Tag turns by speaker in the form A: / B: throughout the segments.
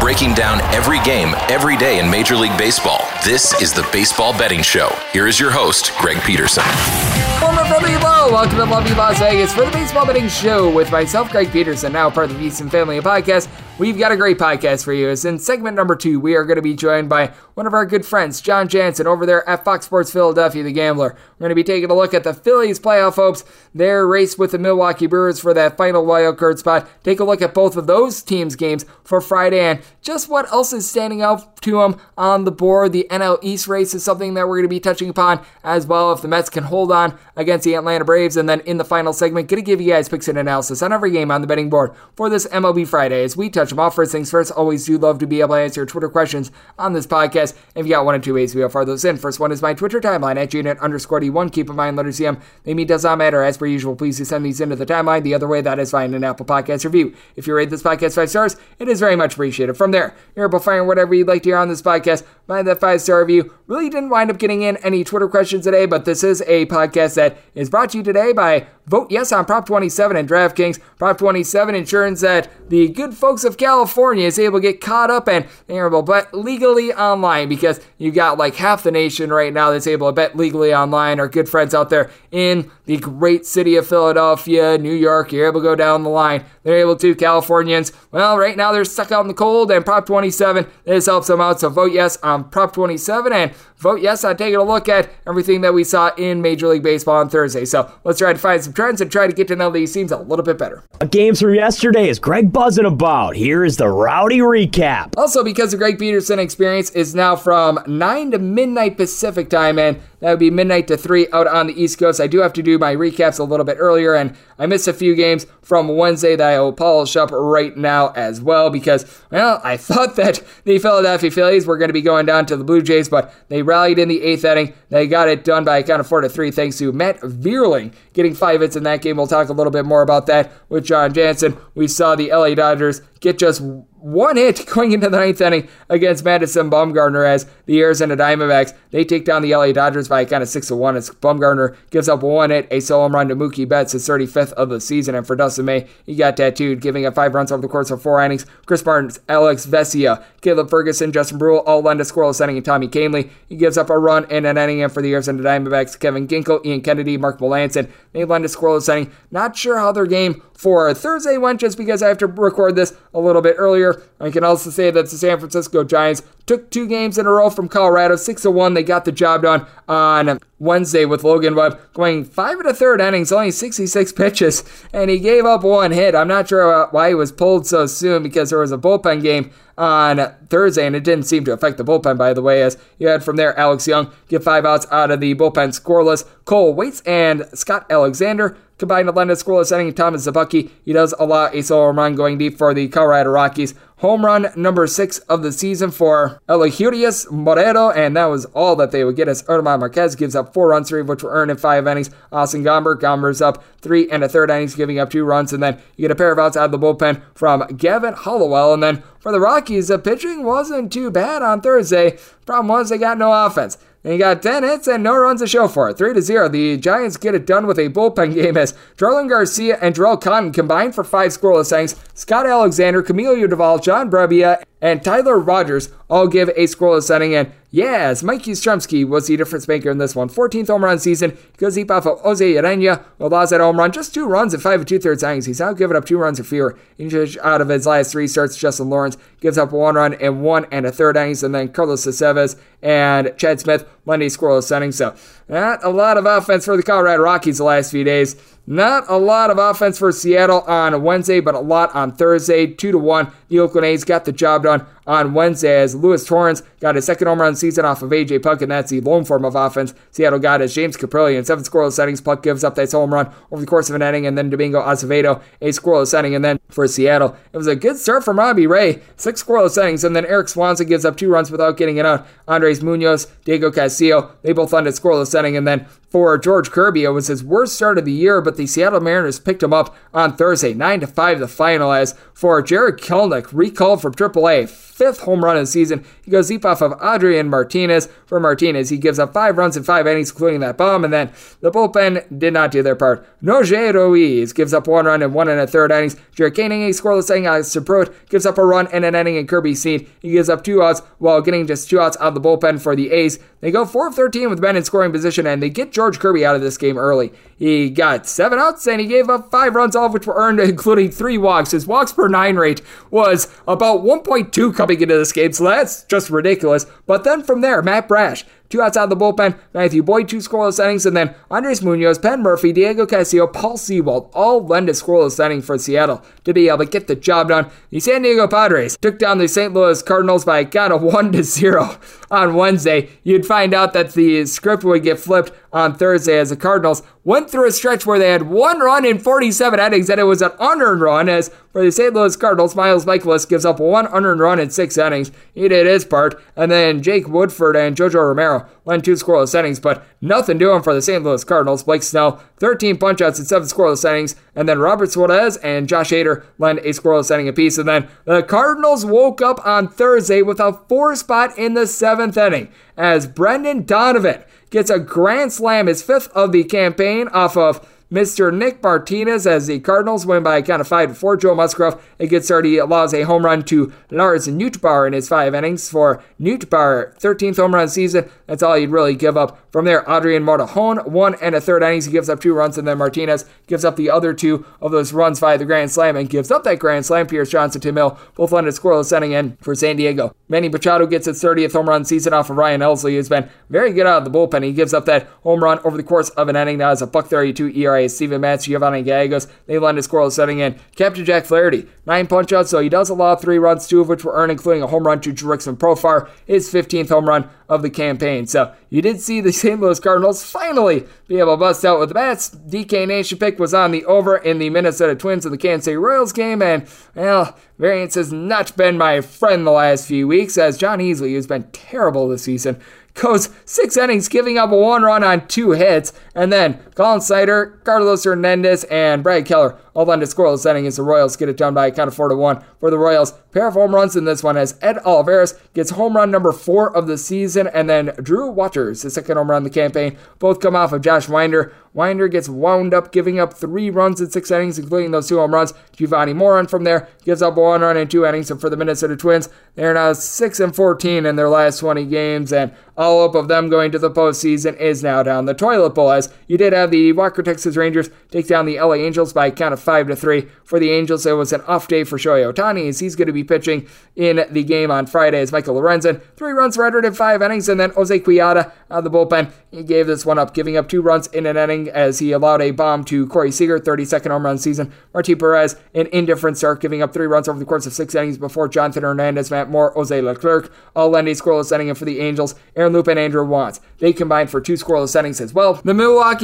A: Breaking down every game, every day in Major League Baseball. This is the Baseball Betting Show. Here is your host, Greg Peterson.
B: Former from Evo, welcome to lovely Las Vegas for the Baseball Betting Show with myself, Greg Peterson, now part of the VSiN Family Podcast. We've got a great podcast for you. As in segment number two, we are going to be joined by one of our good friends, John Jansen, over there at Fox Sports Philadelphia, the Gambler. We're going to be taking a look at the Phillies playoff hopes, their race with the Milwaukee Brewers for that final wild card spot. Take a look at both of those teams' games for Friday and just what else is standing out to them on the board. The NL East race is something that we're going to be touching upon as well if the Mets can hold on against the Atlanta Braves. And then in the final segment, going to give you guys picks and analysis on every game on the betting board for this MLB Friday as we touch all. First things first, always do love to be able to answer your Twitter questions on this podcast. If you got one or two ways, we'll fire those in. First one is my Twitter timeline at JNet underscore D1. Keep in mind, letters CM. They mean does not matter. As per usual, please do send these into the timeline. The other way, that is fine an Apple Podcast review. If you rate this podcast five stars, it is very much appreciated. From there, you're able to find whatever you'd like to hear on this podcast. Find that five star review. Really didn't wind up getting in any Twitter questions today, but this is a podcast that is brought to you today by Vote Yes on Prop 27 and DraftKings. Prop 27 ensures that the good folks of California is able to get caught up and able to bet legally online because you got like half the nation right now that's able to bet legally online. Our good friends out there in the great city of Philadelphia, New York, you're able to go down the line. They're able to. Californians, well, right now they're stuck out in the cold, and Prop 27, this helps them out. So vote yes on Prop 27 and vote yes on taking a look at everything that we saw in Major League Baseball on Thursday. So let's try to find some trends and try to get to know these teams a little bit better.
C: Games from yesterday is Greg buzzing about. Here is the rowdy recap.
B: Also, because the Greg Peterson experience is now from 9 to midnight Pacific time, and that would be midnight to 3 out on the East Coast. I do have to do my recaps a little bit earlier, and I missed a few games from Wednesday that I will polish up right now as well because, well, I thought that the Philadelphia Phillies were going to be going down to the Blue Jays, but they rallied in the eighth inning. They got it done by a count of 4 to 3 thanks to Matt Vierling getting five hits in that game. We'll talk a little bit more about that with John Jansen. We saw the LA Dodgers get just one hit going into the ninth inning against Madison Bumgarner as the Arizona Diamondbacks they take down the LA Dodgers by a kind of six to one as Bumgarner gives up one hit, a solo run to Mookie Betts, his 35th of the season, and for Dustin May he got tattooed, giving up five runs over the course of four innings. Chris Barnes, Alex Vesia, Caleb Ferguson, Justin Bruihl all lend a scoreless inning, and Tommy Kahnle he gives up a run in an inning, and for the Arizona Diamondbacks, Kevin Ginkel, Ian Kennedy, Mark Melancon they lend a scoreless inning. Not sure how their game for Thursday went just because I have to record this a little bit earlier. I can also say that the San Francisco Giants took two games in a row from Colorado, 6 1. They got the job done on Wednesday with Logan Webb going five and a third innings, only 66 pitches, and he gave up one hit. I'm not sure why he was pulled so soon because there was a bullpen game on Thursday, and it didn't seem to affect the bullpen, by the way, as you had from there Alex Young get five outs out of the bullpen scoreless. Cole Waites and Scott Alexander combined to lend a scoreless inning. Thomas Szapucki, he does allow a solo run going deep for the Colorado Rockies. Home run number six of the season for Elehuris Moreira, and that was all that they would get as German Marquez gives up four runs, three of which were earned in five innings. Austin Gomber, Gomber's up three and a third innings, giving up two runs, and then you get a pair of outs out of the bullpen from Gavin Hollowell, and then for the Rockies, the pitching wasn't too bad on Thursday. Problem was they got no offense. And he got 10 hits and no runs to show for it. 3 to 0. The Giants get it done with a bullpen game as Jarlin Garcia and Jharel Cotton combined for five scoreless innings. Scott Alexander, Camilo Doval, John Brebbia, and Tyler Rogers all give a scoreless inning. And yes, Mike Yastrzemski was the difference maker in this one. 14th home run season. Goes deep off of Jose Urena. Allows that home run. Just two runs in five and two thirds innings. He's now given up two runs or fewer. Out of his last three starts, Justin Lawrence gives up one run in one and a third innings. And then Carlos Aceves and Chad Smith lend a scoreless inning. So not a lot of offense for the Colorado Rockies the last few days. Not a lot of offense for Seattle on Wednesday, but a lot on Thursday. Two to one. The Oakland A's got the job done on Wednesday as Luis Torrens got his second home run season off of AJ Puk, and that's the lone form of offense Seattle got as James Kaprielian in seven scoreless innings. Puk gives up that home run over the course of an inning, and then Domingo Acevedo a scoreless inning, and then for Seattle, it was a good start from Robbie Ray, six scoreless innings, and then Erik Swanson gives up two runs without getting it out. Andres Munoz, Diego Castillo, they both ended scoreless inning, and then for George Kirby. It was his worst start of the year, but the Seattle Mariners picked him up on Thursday, 9 to 5 the final as for Jarred Kelenic, recalled from AAA, fifth home run of the season. He goes deep off of Adrian Martinez. For Martinez, he gives up five runs in five innings, including that bomb, and then the bullpen did not do their part. Norge Ruiz gives up one run in one and a third innings. Jared Koenig, a scoreless inning. Uh, Alex Sabrot gives up a run and an inning in Kirby Snead. He gives up two outs while getting just two outs out of the bullpen for the A's. They go 4 of 13 with men in scoring position, and they get George Kirby out of this game early. He got seven outs and he gave up five runs, all of which were earned, including three walks. His walks per nine rate was about 1.2 coming into this game, so that's just ridiculous. But then from there, Matt Brash Two outs out of the bullpen, Matthew Boyd, two scoreless innings, and then Andres Munoz, Penn Murphy, Diego Castillo, Paul Sewald all lend a scoreless inning for Seattle to be able to get the job done. The San Diego Padres took down the St. Louis Cardinals by a count of 1 to 0 on Wednesday. You'd find out that the script would get flipped on Thursday as the Cardinals went through a stretch where they had one run in 47 innings, and it was an unearned run as for the St. Louis Cardinals, Miles Mikolas gives up one unearned run in six innings. He did his part, and then Jake Woodford and JoJo Romero went two scoreless innings, but nothing doing for the St. Louis Cardinals. Blake Snell, 13 punchouts and seven scoreless innings, and then Robert Suarez and Josh Hader lend a scoreless inning apiece. And then the Cardinals woke up on Thursday with a four spot in the seventh inning as Brendan Donovan gets a grand slam, his fifth of the campaign, off of Mr. Nick Martinez as the Cardinals win by a count of 5 to 4. Joe Musgrove, a good start. He allows a home run to Lars Nootbaar in his five innings for Nootbaar, 13th home run season. That's all he'd really give up. From there, Adrian Morejon, one and a third innings. He gives up two runs, and then Martinez gives up the other two of those runs via the grand slam and gives up that grand slam. Pierce Johnson, Tim Hill, both landed scoreless inning in for San Diego. Manny Machado gets his 30th home run season off of Ryan Helsley, who's been very good out of the bullpen. He gives up that home run over the course of an inning. Now has a buck 32 ERA. Steven Matz, Giovanni Gallegos, a scoreless setting in. Captain Jack Flaherty, nine punchouts, so he does allow three runs, two of which were earned, including a home run to Jurickson Profar, his 15th home run of the campaign. So you did see the St. Louis Cardinals finally be able to bust out with the bats. DK Nation pick was on the over in the Minnesota Twins and the Kansas City Royals game, and well, variance has not been my friend the last few weeks, as John Heasley, who's been terrible this season, goes six innings, giving up a one run on two hits, and then Collin Snider, Carlos Hernandez, and Brad Keller all lend a scoreless inning as the Royals get it done by a count of four to one for the Royals. Pair of home runs in this one as Ed Olivares gets home run number four of the season, and then Drew Waters, the second home run of the campaign, both come off of Josh Winder. Winder gets wound up, giving up three runs in six innings, including those two home runs. Jovani Moran from there gives up one run in two innings, and for the Minnesota Twins, they're now six and fourteen in their last 20 games, and all hope of them going to the postseason is now down the toilet bowl. You did have the Walker Texas Rangers take down the LA Angels by a count of of 5 to 3. For the Angels, it was an off day for Shohei Ohtani as he's going to be pitching in the game on Friday as Michael Lorenzen. Three runs rendered in five innings, and then Jose Quijada out of the bullpen. He gave this one up, giving up two runs in an inning as he allowed a bomb to Corey Seager, 32nd home run season. Martin Perez, an indifferent start, giving up three runs over the course of six innings before Jonathan Hernandez, Matt Moore, Jose Leclerc, all lending scoreless inning. For the Angels, Aaron Loup and Andrew Wantz. They combined for two scoreless innings as well. The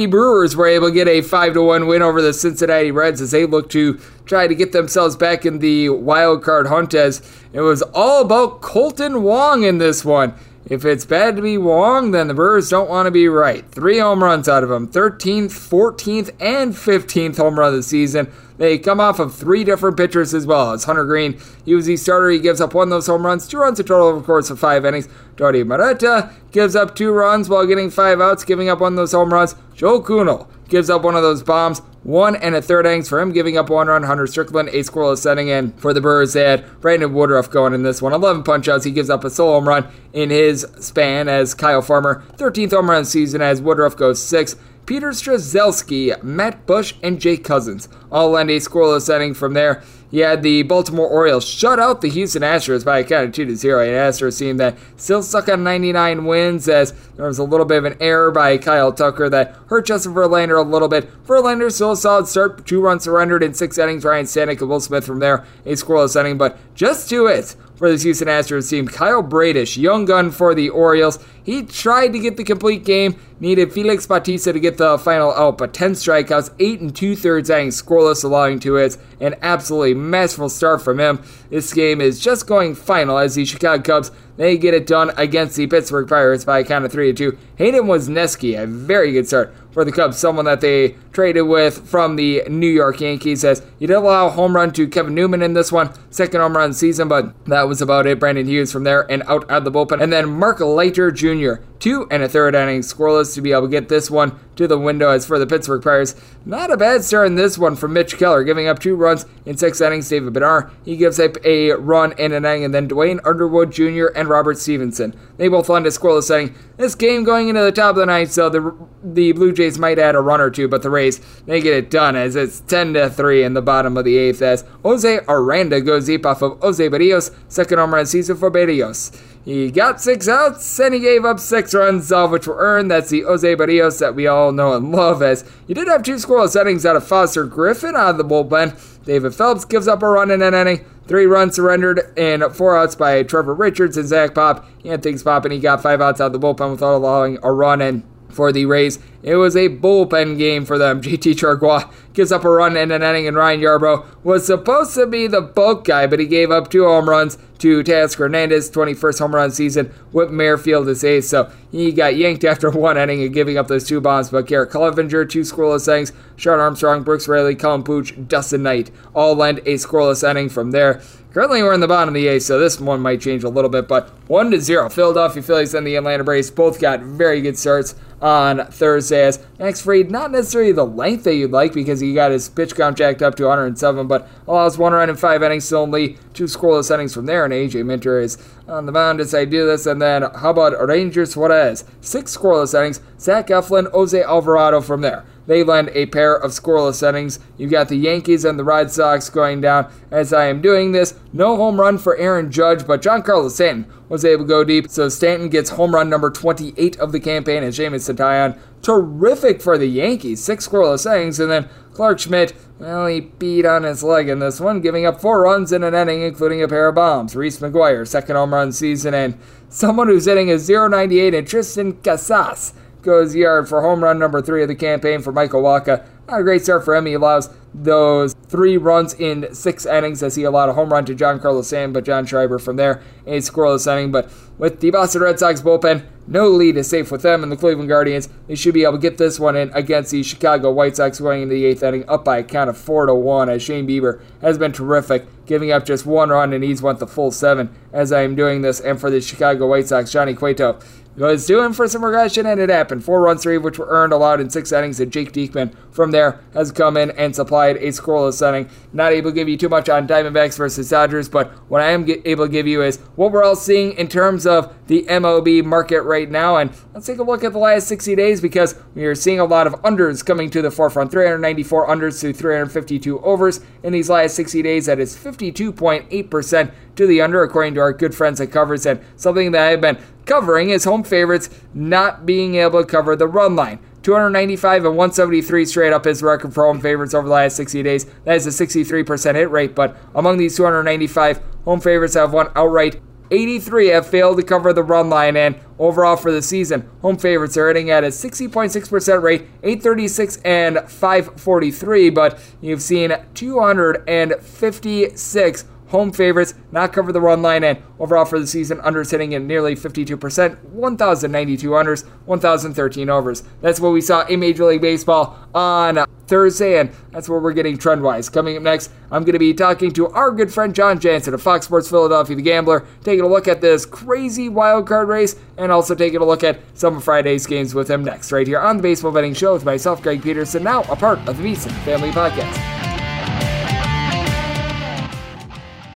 B: Brewers were able to get a 5 to 1 win over the Cincinnati Reds as they look to try to get themselves back in the wild card hunt as it was all about Kolten Wong in this one. If it's bad to be wrong, then the Brewers don't want to be right. Three home runs out of him 13th, 14th, and 15th home run of the season. They come off of three different pitchers as well. As Hunter Greene, he was the starter. He gives up one of those home runs, two runs a total over the course of five innings. Jody Moreta gives up two runs while getting five outs, giving up one of those home runs. Joe Kuhnel gives up one of those bombs, one and a third innings for him, giving up one run. Hunter Strickland, a scoreless setting in for the Brewers. They had Brandon Woodruff going in this one. 11 punch outs. He gives up a solo home run in his span as Kyle Farmer, 13th home run season as Woodruff goes six. Peter Strzelecki, Matt Bush, and Jake Cousins all lend a scoreless inning from there. He had the Baltimore Orioles shut out the Houston Astros by a count of 2 to 0. An Astros team that still stuck on 99 wins as there was a little bit of an error by Kyle Tucker that hurt Justin Verlander a little bit. Verlander still a solid start, two runs surrendered in six innings. Ryne Stanek and Will Smith from there, a scoreless inning, but just two hits for the Houston Astros team. Kyle Bradish, young gun for the Orioles. He tried to get the complete game, needed Felix Bautista to get the final out, but 10 strikeouts, 8 and 2 thirds innings scoreless, allowing two hits. An absolutely masterful start from him. This game is just going final as the Chicago Cubs they get it done against the Pittsburgh Pirates by a count of 3 to 2. Hayden Wesneski, a very good start for the Cubs, someone that they traded with from the New York Yankees. Says you did allow a home run to Kevin Newman in this one, second home run season, but that was about it. Brandon Hughes from there and out of the bullpen. And then Mark Leiter Jr., your two and a third inning scoreless to be able to get this one to the window. As for the Pittsburgh Pirates, not a bad start in this one from Mitch Keller, giving up two runs in six innings. David Bednar, he gives up a run in an inning, and then Duane Underwood Jr. and Robert Stephenson. They both lend a scoreless inning. This game going into the top of the ninth, so the the Blue Jays might add a run or two, but the Rays they get it done as it's 10 to 3 in the bottom of the eighth. As Jose Aranda goes deep off of Jose Berrios, second home run season for Berrios. He got six outs and he gave up six runs, all of which were earned. That's the Jose Berrios that we all know and love. As you did have two scoreless innings out of Foster Griffin out of the bullpen. David Phelps gives up a run in an inning. Three runs surrendered and four outs by Trevor Richards and Zach Pop. He had things popping. He got five outs out of the bullpen without allowing a run in for the Rays. It was a bullpen game for them. JT Chargois gives up a run in an inning, and Ryan Yarbrough was supposed to be the bulk guy, but he gave up two home runs to Teoscar Hernandez, 21st home run season with Merrifield as ace. So he got yanked after one inning and giving up those two bombs. But Garrett Cleavinger, two scoreless innings. Shawn Armstrong, Brooks Raley, Colin Poche, Dustin Knight all lend a scoreless inning from there. Currently, we're in the bottom of the eighth, so this one might change a little bit. But one to zero, Philadelphia Phillies and the Atlanta Braves both got very good starts on Thursday. As Max Fried, not necessarily the length that you'd like because he got his pitch count jacked up to 107, but allows one run in five innings, only two scoreless innings from there. And AJ Minter is on the mound as I do this. And then how about Ranger Suarez? Six scoreless innings. Zach Eflin, Jose Alvarado from there. They lend a pair of scoreless innings. You've got the Yankees and the Red Sox going down as I am doing this. No home run for Aaron Judge, but Giancarlo Stanton was able to go deep. So Stanton gets home run number 28 of the campaign, and Jameis Taillon, terrific for the Yankees. Six scoreless innings, and then Clarke Schmidt, well, he beat on his leg in this one, giving up four runs in an inning, including a pair of bombs. Reese McGuire, second home run season, and someone who's hitting a 0.98, and Triston Casas goes yard for home run number three of the campaign for Michael Wacha. Not a great start for him. He allows those three runs in six innings as he allowed a lot of home run to Giancarlo Stanton, but John Schreiber from there, a scoreless inning. But with the Boston Red Sox bullpen, no lead is safe with them and the Cleveland Guardians. They should be able to get this one in against the Chicago White Sox going into the eighth inning, up by a count of four to one. As Shane Bieber has been terrific, giving up just one run and he's went the full seven as I am doing this. And for the Chicago White Sox, Johnny Cueto was doing for some regression, and it happened. Four runs, three of which were earned, allowed in six innings, and Jake Diekman from there has come in and supplied a scoreless setting. Not able to give you too much on Diamondbacks versus Dodgers, but what I am able to give you is what we're all seeing in terms of the MLB market right now. And let's take a look at the last 60 days because we are seeing a lot of unders coming to the forefront 394 unders to 352 overs in these last 60 days. That is 52.8% to the under, according to our good friends at Covers. And something that I've been covering is home favorites not being able to cover the run line. 295 and 173 straight up his record for home favorites over the last 60 days. That is a 63% hit rate, but among these 295 home favorites have won outright 83 have failed to cover the run line, and overall for the season, home favorites are hitting at a 60.6% rate, 836 and 543, but you've seen 256 home favorites not cover the run line, and overall for the season, unders hitting at nearly 52%, 1,092 unders, 1,013 overs. That's what we saw in Major League Baseball on Thursday, and that's where we're getting trend wise. Coming up next, I'm going to be talking to our good friend John Jansen of Fox Sports Philadelphia, the Gambler, taking a look at this crazy wild card race, and also taking a look at some of Friday's games with him next, right here on the Baseball Betting Show with myself, Greg Peterson, now a part of the VSiN Family Podcast.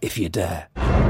D: if you dare.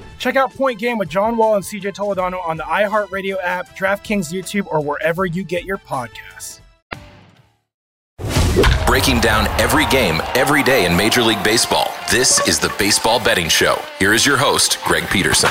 E: Check out Point Game with John Wall and CJ Toledano on the iHeartRadio app, DraftKings YouTube, or wherever you get your podcasts.
A: Breaking down every game, every day in Major League Baseball. This is the Baseball Betting Show. Here is your host, Greg Peterson.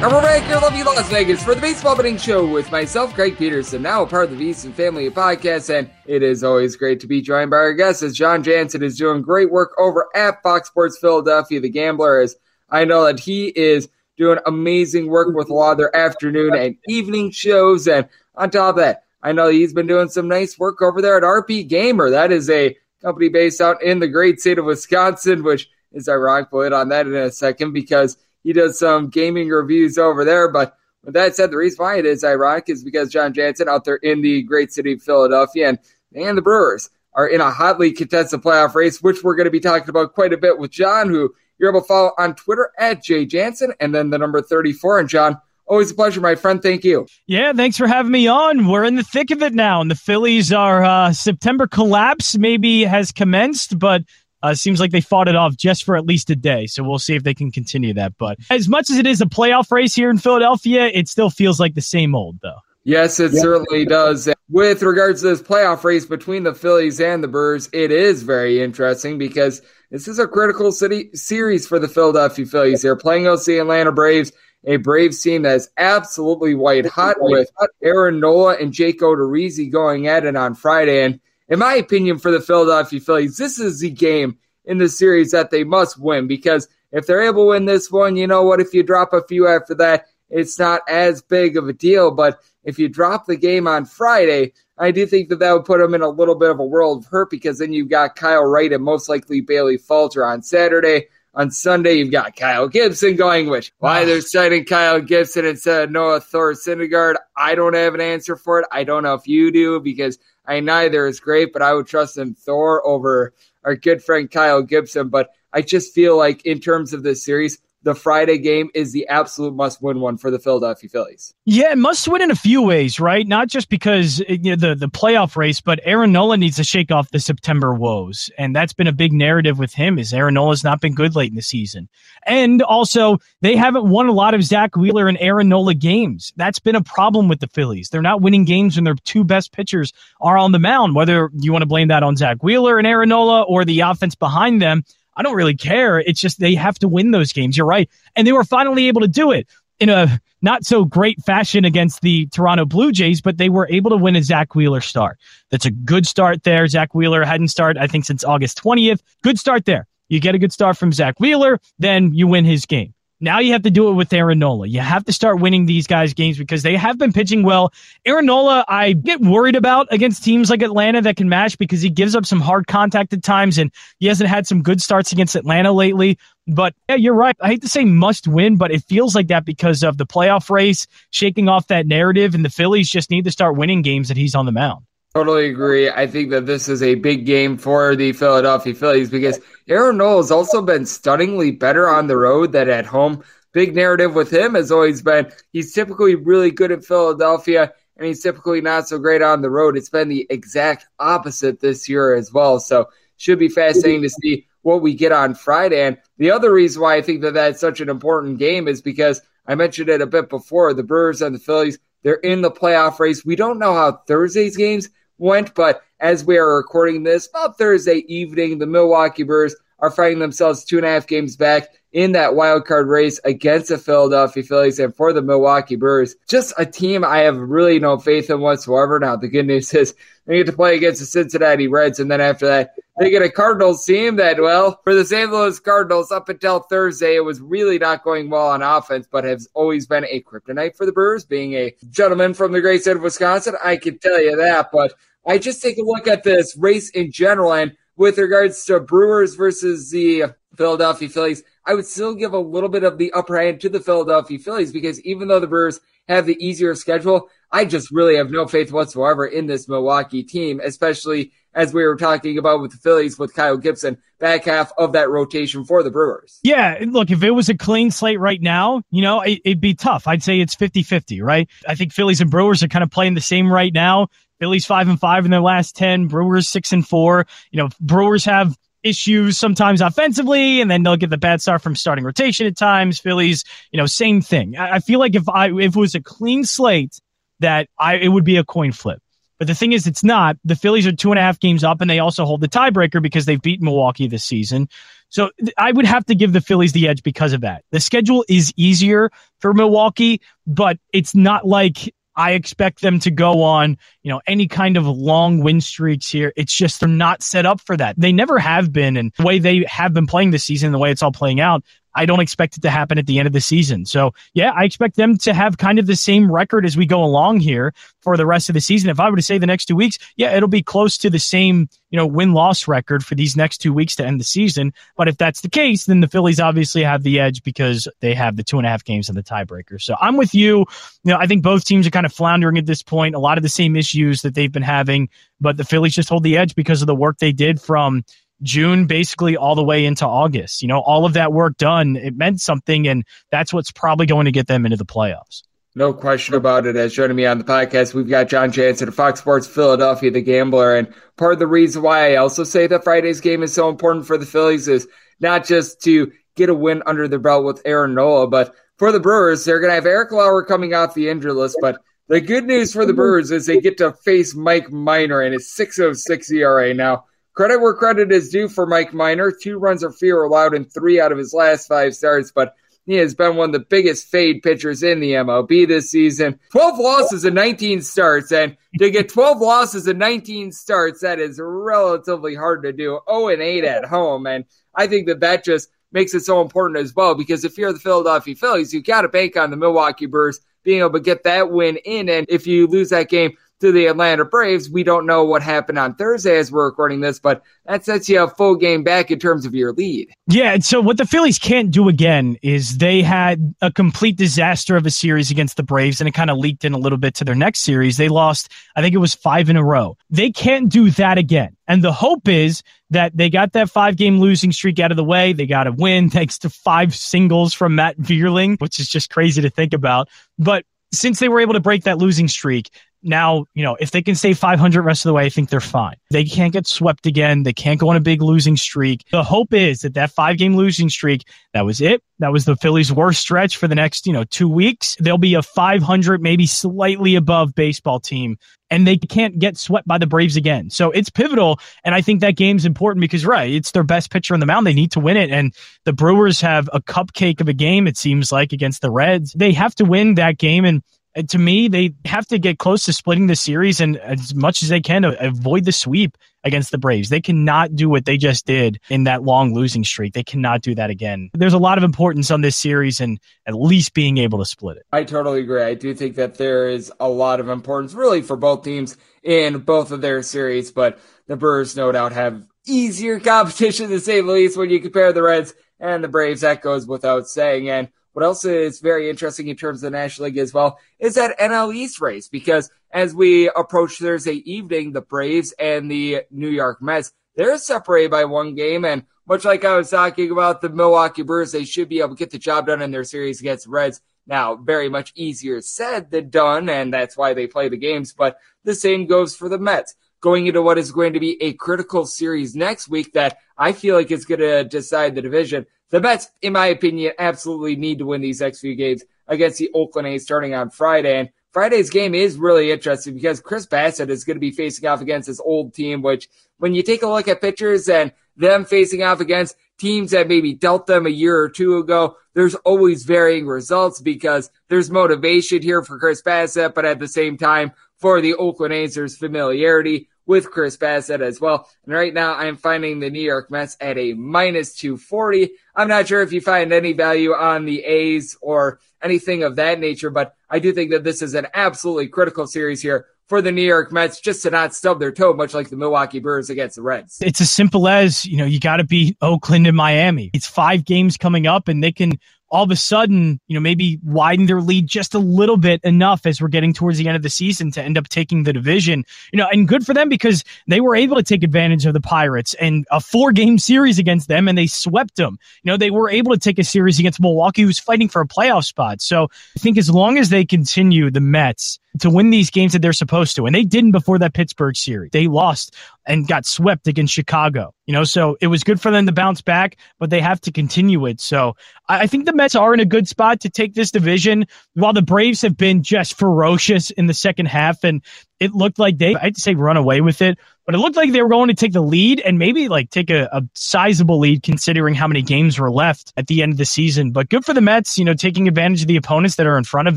B: And we're back here, lovely Las Vegas, for the Baseball Betting Show with myself, Greg Peterson, now a part of the VSiN Family Podcast. And it is always great to be joined by our guest as John Jansen is doing great work over at Fox Sports Philadelphia, the Gambler. As I know that he is doing amazing work with a lot of their afternoon and evening shows. And on top of that, I know he's been doing some nice work over there at RP Gamer. That is a company based out in the great state of Wisconsin, which is ironic. We'll hit on that in a second because he does some gaming reviews over there. But with that said, the reason why it is ironic is because John Jansen out there in the great city of Philadelphia and, and the Brewers are in a hotly contested playoff race, which we're going to be talking about quite a bit with John, who you're able to follow on Twitter at Jay Jansen, and then the number 34. And John, always a pleasure, my friend. Thank you.
F: Yeah, thanks for having me on. We're in the thick of it now, and the Phillies are uh, September collapse maybe has commenced, but uh, seems like they fought it off just for at least a day. So we'll see if they can continue that. But as much as it is a playoff race here in Philadelphia, it still feels like the same old, though.
B: Yes, it certainly does. With regards to this playoff race between the Phillies and the Brewers, it is very interesting because this is a critical city series for the Philadelphia Phillies. They're playing against the Atlanta Braves, a Braves team that's absolutely white hot with Aaron Nola and Jake Odorizzi going at it on Friday. And in my opinion, for the Philadelphia Phillies, this is the game in the series that they must win because if they're able to win this one, you know what? If you drop a few after that, it's not as big of a deal. But if you drop the game on Friday, I do think that that would put them in a little bit of a world of hurt because then you've got Kyle Wright and most likely Bailey Falter on Saturday. On Sunday, you've got Kyle Gibson going, which why ah. they're citing Kyle Gibson instead of Noah Thor Syndergaard, I don't have an answer for it. I don't know if you do because I neither is great, but I would trust in Thor over our good friend Kyle Gibson. But I just feel like in terms of this series, the Friday game is the absolute must win one for the Philadelphia Phillies.
F: Yeah, must win in a few ways, right? Not just because you know, the the playoff race, but Aaron Nola needs to shake off the September woes, and that's been a big narrative with him. Is Aaron Nola's not been good late in the season, and also they haven't won a lot of Zack Wheeler and Aaron Nola games. That's been a problem with the Phillies. They're not winning games when their two best pitchers are on the mound. Whether you want to blame that on Zack Wheeler and Aaron Nola or the offense behind them I don't really care. It's just they have to win those games. You're right. And they were finally able to do it in a not so great fashion against the Toronto Blue Jays, but they were able to win a Zack Wheeler start. That's a good start there. Zack Wheeler hadn't started, I think, since August 20th. Good start there. You get a good start from Zack Wheeler, then you win his game. Now you have to do it with Aaron Nola. You have to start winning these guys games because they have been pitching well. Aaron Nola, I get worried about against teams like Atlanta that can match because he gives up some hard contact at times and he hasn't had some good starts against Atlanta lately. But yeah, you're right. I hate to say must win, but it feels like that because of the playoff race, shaking off that narrative, and the Phillies just need to start winning games that he's on the mound.
B: Totally agree. I think that this is a big game for the Philadelphia Phillies because Aaron Nola has also been stunningly better on the road than at home. Big narrative with him has always been he's typically really good at Philadelphia and he's typically not so great on the road. It's been the exact opposite this year as well. So should be fascinating to see what we get on Friday. And the other reason why I think that that's such an important game is because I mentioned it a bit before the Brewers and the Phillies, they're in the playoff race. We don't know how Thursday's games went, but as we are recording this, about Thursday evening, the Milwaukee Brewers are finding themselves two and a half games back in that wild card race against the Philadelphia Phillies and for the Milwaukee Brewers. Just a team I have really no faith in whatsoever. Now, the good news is they get to play against the Cincinnati Reds, and then after that, they get a Cardinals team that, well, for the St. Louis Cardinals, up until Thursday, it was really not going well on offense, but has always been a kryptonite for the Brewers. Being a gentleman from the great state of Wisconsin, I can tell you that. But I just take a look at this race in general, and with regards to Brewers versus the Philadelphia Phillies, I would still give a little bit of the upper hand to the Philadelphia Phillies because even though the Brewers have the easier schedule, I just really have no faith whatsoever in this Milwaukee team, especially as we were talking about with the Phillies with Kyle Gibson, back half of that rotation for the Brewers.
F: Yeah, look, if it was a clean slate right now, you know, it, would be tough. I'd say it's 50 50, right? I think Phillies and Brewers are kind of playing the same right now. Phillies five and five in their last 10, Brewers six and four. You know, Brewers have issues sometimes offensively, and then they'll get the bad start from starting rotation at times. Phillies, you know, same thing. I, I feel like if I if it was a clean slate, that I it would be a coin flip. But the thing is, it's not. The Phillies are two and a half games up, and they also hold the tiebreaker because they've beaten Milwaukee this season. So I would have to give the Phillies the edge because of that. The schedule is easier for Milwaukee, but it's not like I expect them to go on, you know, any kind of long win streaks here. It's just they're not set up for that. They never have been. And the way they have been playing this season, the way it's all playing out, I don't expect it to happen at the end of the season. So yeah, I expect them to have kind of the same record as we go along here for the rest of the season. If I were to say the next two weeks, yeah, it'll be close to the same, you know, win loss record for these next two weeks to end the season. But if that's the case, then the Phillies obviously have the edge because they have the two and a half games in the tiebreaker. So I'm with you. You know, I think both teams are kind of floundering at this point. A lot of the same issues that they've been having, but the Phillies just hold the edge because of the work they did from June basically all the way into August. You know, all of that work done, it meant something, and that's what's probably going to get them into the playoffs.
B: No question about it. As joining me on the podcast, we've got John Jansen of Fox Sports Philadelphia, the gambler. And part of the reason why I also say that Friday's game is so important for the Phillies is not just to get a win under their belt with Aaron Nola, but for the Brewers, they're going to have Eric Lauer coming off the injury list. But the good news for the Brewers is they get to face Mike Minor and his 606 ERA. Now, credit where credit is due for Mike Minor. Two runs or fewer allowed in three out of his last five starts, but he has been one of the biggest fade pitchers in the MLB this season. 12 losses in 19 starts, and to get 12 losses in 19 starts, that is relatively hard to do. 0 and 8 at home, and I think that that just makes it so important as well because if you're the Philadelphia Phillies, you got to bank on the Milwaukee Brewers being able to get that win in, and if you lose that game, to the Atlanta Braves. We don't know what happened on Thursday as we're recording this, but that sets you a full game back in terms of your lead.
F: Yeah. So what the Phillies can't do again is they had a complete disaster of a series against the Braves and it kind of leaked in a little bit to their next series. They lost, I think it was five in a row. They can't do that again. And the hope is that they got that five game losing streak out of the way. They got a win thanks to five singles from Matt Vierling, which is just crazy to think about. But since they were able to break that losing streak, now, you know, if they can stay 500 rest of the way, I think they're fine. They can't get swept again. They can't go on a big losing streak. The hope is that that five game losing streak, that was it. That was the Phillies' worst stretch for the next, you know, two weeks. They'll be a 500, maybe slightly above baseball team, and they can't get swept by the Braves again. So it's pivotal. And I think that game's important because, right, it's their best pitcher on the mound. They need to win it. And the Brewers have a cupcake of a game, it seems like, against the Reds. They have to win that game. And to me, they have to get close to splitting the series and as much as they can to avoid the sweep against the Braves. They cannot do what they just did in that long losing streak. They cannot do that again. There's a lot of importance on this series and at least being able to split it.
B: I totally agree. I do think that there is a lot of importance really for both teams in both of their series, but the Brewers no doubt have easier competition to say the least when you compare the Reds and the Braves. That goes without saying. And what else is very interesting in terms of the National League as well is that NL East race because as we approach Thursday evening, the Braves and the New York Mets, they're separated by one game. And much like I was talking about the Milwaukee Brewers, they should be able to get the job done in their series against the Reds. Now, very much easier said than done, and that's why they play the games, but the same goes for the Mets. Going into what is going to be a critical series next week that I feel like is going to decide the division the Mets, in my opinion, absolutely need to win these next few games against the Oakland A's starting on Friday. And Friday's game is really interesting because Chris Bassitt is going to be facing off against his old team, which when you take a look at pitchers and them facing off against teams that maybe dealt them a year or two ago, there's always varying results because there's motivation here for Chris Bassitt, but at the same time, for the Oakland A's, there's familiarity with Chris Bassitt as well. And right now I'm finding the New York Mets at a minus 240. I'm not sure if you find any value on the A's or anything of that nature, but I do think that this is an absolutely critical series here for the New York Mets just to not stub their toe, much like the Milwaukee Brewers against the Reds.
F: It's as simple as, you know, you got to beat Oakland and Miami. It's five games coming up and they can all of a sudden, you know, maybe widen their lead just a little bit enough as we're getting towards the end of the season to end up taking the division. You know, and good for them because they were able to take advantage of the Pirates and a four game series against them and they swept them. You know, they were able to take a series against Milwaukee who's fighting for a playoff spot. So I think as long as they continue the Mets to win these games that they're supposed to. And they didn't before that Pittsburgh series. They lost and got swept against Chicago. You know, so it was good for them to bounce back, but they have to continue it. So I think the Mets are in a good spot to take this division while the Braves have been just ferocious in the second half. And it looked like they, I'd say run away with it, but it looked like they were going to take the lead and maybe like take a, a, sizable lead considering how many games were left at the end of the season. But good for the Mets, you know, taking advantage of the opponents that are in front of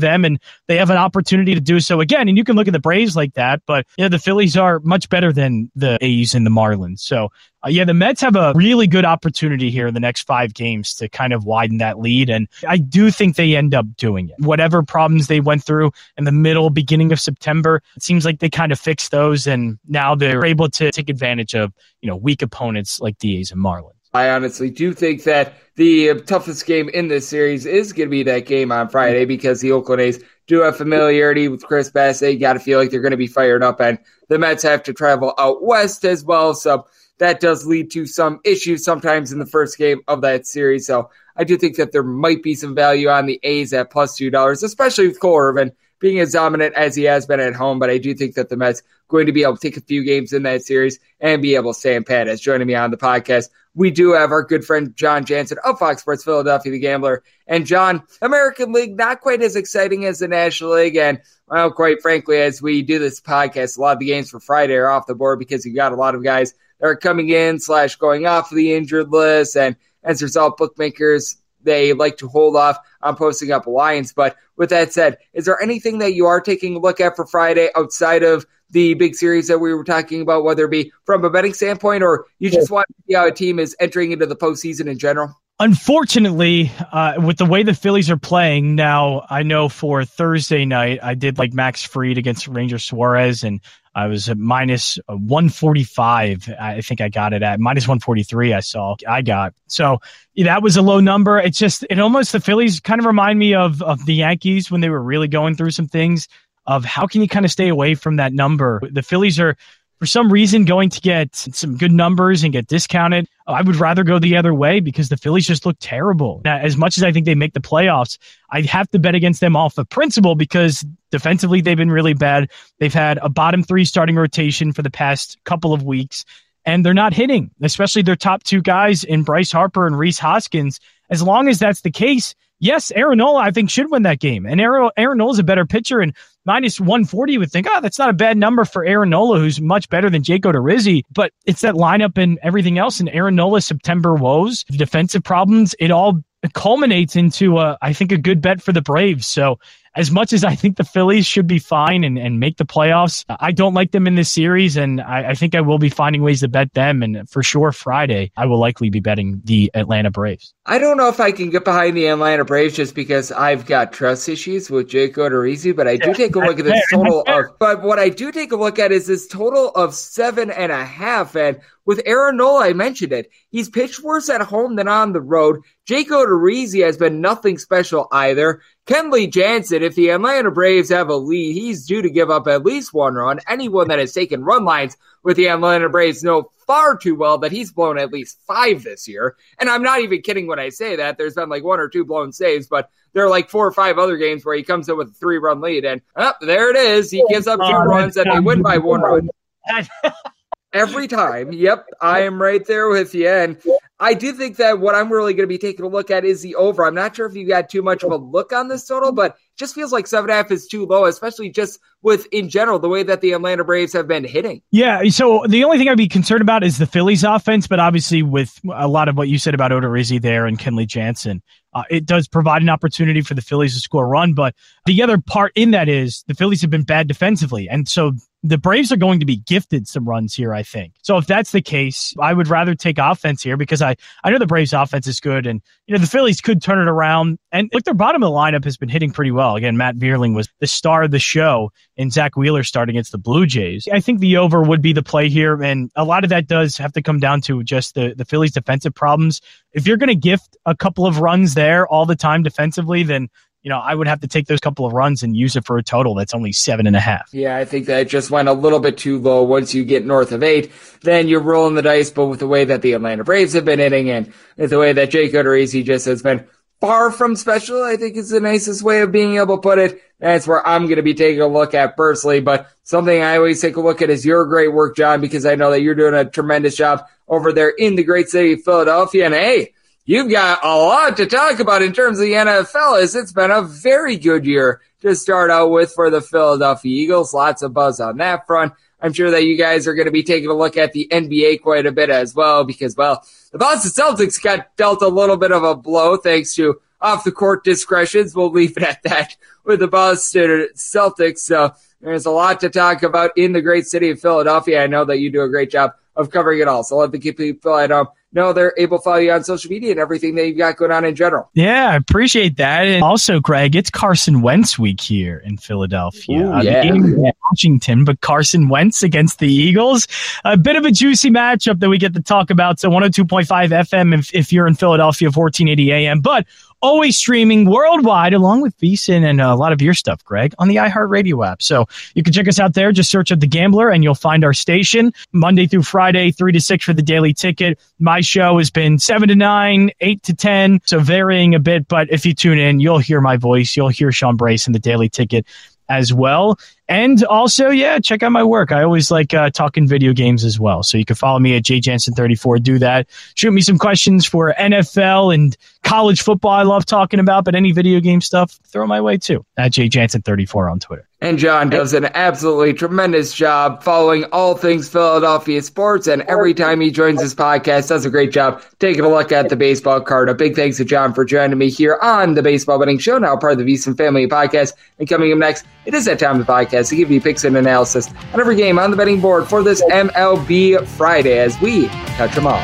F: them and they have an opportunity to do so again. And you can look at the Braves like that, but you know, the Phillies are much better than the A's and the Marlins. So Uh, yeah, the Mets have a really good opportunity here in the next five games to kind of widen that lead. And I do think they end up doing it. Whatever problems they went through in the middle, beginning of September, it seems like they kind of fixed those. And now they're able to take advantage of, you know, weak opponents like the A's and Marlins.
B: I honestly do think that the toughest game in this series is going to be that game on Friday because the Oakland A's do have familiarity with Chris Bassitt. You got to feel like they're going to be fired up, and the Mets have to travel out west as well. So that does lead to some issues sometimes in the first game of that series. So I do think that there might be some value on the A's at plus two dollars, especially with Cole Irvin being as dominant as he has been at home. But I do think that the Mets going to be able to take a few games in that series and be able to stand pat. As joining me on the podcast, we do have our good friend John Jansen of Fox Sports Philadelphia, the Gambler. And John, American League not quite as exciting as the National League, and well, quite frankly, as we do this podcast, a lot of the games for Friday are off the board because you got a lot of guys that are coming in slash going off the injured list, and as a result, bookmakers they like to hold off on posting up lines. But with that said, is there anything that you are taking a look at for Friday outside of the big series that we were talking about, whether it be from a betting standpoint or you just want to see how a team is entering into the postseason in general?
F: Unfortunately, uh, with the way the Phillies are playing now, I know for Thursday night, I did like Max Fried against Ranger Suarez, and I was at minus uh, 145. I think I got it at minus 143. I saw I got so that was a low number. It's just it almost the Phillies kind of remind me of of the Yankees when they were really going through some things. Of how can you kind of stay away from that number? The Phillies are for some reason going to get some good numbers and get discounted. I would rather go the other way because the Phillies just look terrible. Now, as much as I think they make the playoffs, I have to bet against them off of principle because defensively they've been really bad. They've had a bottom three starting rotation for the past couple of weeks, and they're not hitting, especially their top two guys in Bryce Harper and Rhys Hoskins. As long as that's the case, yes, Aaron Nola, I think, should win that game. And Aaron, Aaron Nola is a better pitcher, and minus 140, you would think, oh, that's not a bad number for Aaron Nola, who's much better than Jake Odorizzi. But it's that lineup and everything else. And Aaron Nola's September woes, defensive problems, it all culminates into, a, I think, a good bet for the Braves. So as much as I think the Phillies should be fine and, and make the playoffs, I don't like them in this series. And I, I, think I will be finding ways to bet them. And for sure, Friday, I will likely be betting the Atlanta Braves.
B: I don't know if I can get behind the Atlanta Braves just because I've got trust issues with Jake Odorizzi, but I do yeah, take a look at this total of, but what I do take a look at is this total of seven and a half. And with Aaron Nola, I mentioned it. He's pitched worse at home than on the road. Jake Odorizzi has been nothing special either. Kenley Jansen, if the Atlanta Braves have a lead, he's due to give up at least one run. Anyone that has taken run lines with the Atlanta Braves know far too well that he's blown at least five this year. And I'm not even kidding when I say that. There's been like one or two blown saves, but there are like four or five other games where he comes in with a three run lead. And oh, there it is. He gives up two runs and they win by one run. Every time. Yep, I am right there with you. And I do think that what I'm really going to be taking a look at is the over. I'm not sure if you got too much of a look on this total, but just feels like seven and a half is too low, especially just with in general the way that the Atlanta Braves have been hitting.
F: Yeah. So the only thing I'd be concerned about is the Phillies offense, but obviously with a lot of what you said about Odorizzi there and Kenley Jansen, uh, it does provide an opportunity for the Phillies to score a run. But the other part in that is the Phillies have been bad defensively. And so the Braves are going to be gifted some runs here, I think. So if that's the case, I would rather take offense here because I, I know the Braves offense is good and, you know, the Phillies could turn it around. And look, their bottom of the lineup has been hitting pretty well. Again, Matt Vierling was the star of the show and Zack Wheeler starting against the Blue Jays. I think the over would be the play here. And a lot of that does have to come down to just the, the Phillies defensive problems. If you're going to gift a couple of runs there all the time defensively, then you know, I would have to take those couple of runs and use it for a total that's only seven and a half.
B: Yeah, I think that just went a little bit too low. Once you get north of eight, then you're rolling the dice. But with the way that the Atlanta Braves have been hitting and the way that Jake Odorizzi just has been far from special, I think is the nicest way of being able to put it. That's where I'm going to be taking a look at personally. But something I always take a look at is your great work, John, because I know that you're doing a tremendous job over there in the great city of Philadelphia. And hey, You've got a lot to talk about in terms of the NFL as it's been a very good year to start out with for the Philadelphia Eagles. Lots of buzz on that front. I'm sure that you guys are going to be taking a look at the NBA quite a bit as well because, well, the Boston Celtics got dealt a little bit of a blow thanks to off the court discretions. We'll leave it at that with the Boston Celtics. So there's a lot to talk about in the great city of Philadelphia. I know that you do a great job of covering it all. So let the people at home know they're able to follow you on social media and everything that you've got going on in general.
F: Yeah, I appreciate that. And also, Greg, it's Carson Wentz week here in Philadelphia.
B: Ooh,
F: Uh, the
B: yeah.
F: game is in Washington, but Carson Wentz against the Eagles. A bit of a juicy matchup that we get to talk about. So 102.5 FM if, if you're in Philadelphia, 1480 AM. But always streaming worldwide along with VSiN and a lot of your stuff, Greg, on the iHeartRadio app. So you can check us out there. Just search at The Gambler and you'll find our station Monday through Friday, 3 to 6 for the daily ticket. My show has been 7 to 9, 8 to 10, so varying a bit. But if you tune in, you'll hear my voice. You'll hear Sean Brace in the daily ticket as well. And also, yeah, check out my work. I always like uh, talking video games as well. So you can follow me at jjansen34. Do that. Shoot me some questions for NFL and college football. I love talking about, but any video game stuff, throw my way too. At jjansen34 on Twitter.
B: And John does an absolutely tremendous job following all things Philadelphia sports. And every time he joins this podcast, does a great job taking a look at the baseball card. A big thanks to John for joining me here on the Baseball Betting Show, now part of the VSiN Family Podcast. And coming up next, it is that time of the podcast to give you picks and analysis on every game on the betting board for this MLB Friday as we touch them all.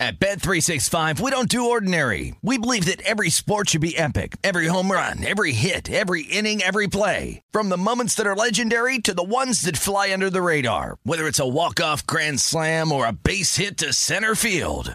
G: At Bet365, we don't do ordinary. We believe that every sport should be epic. Every home run, every hit, every inning, every play. From the moments that are legendary to the ones that fly under the radar. Whether it's a walk-off grand slam or a base hit to center field.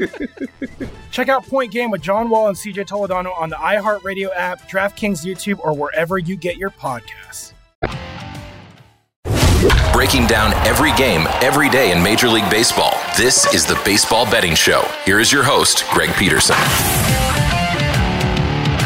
E: Check out Point Game with John Wall and CJ Toledano on the iHeartRadio app, DraftKings YouTube, or wherever you get your podcasts.
A: Breaking down every game, every day in Major League Baseball. This is the Baseball Betting Show. Here is your host, Greg Peterson.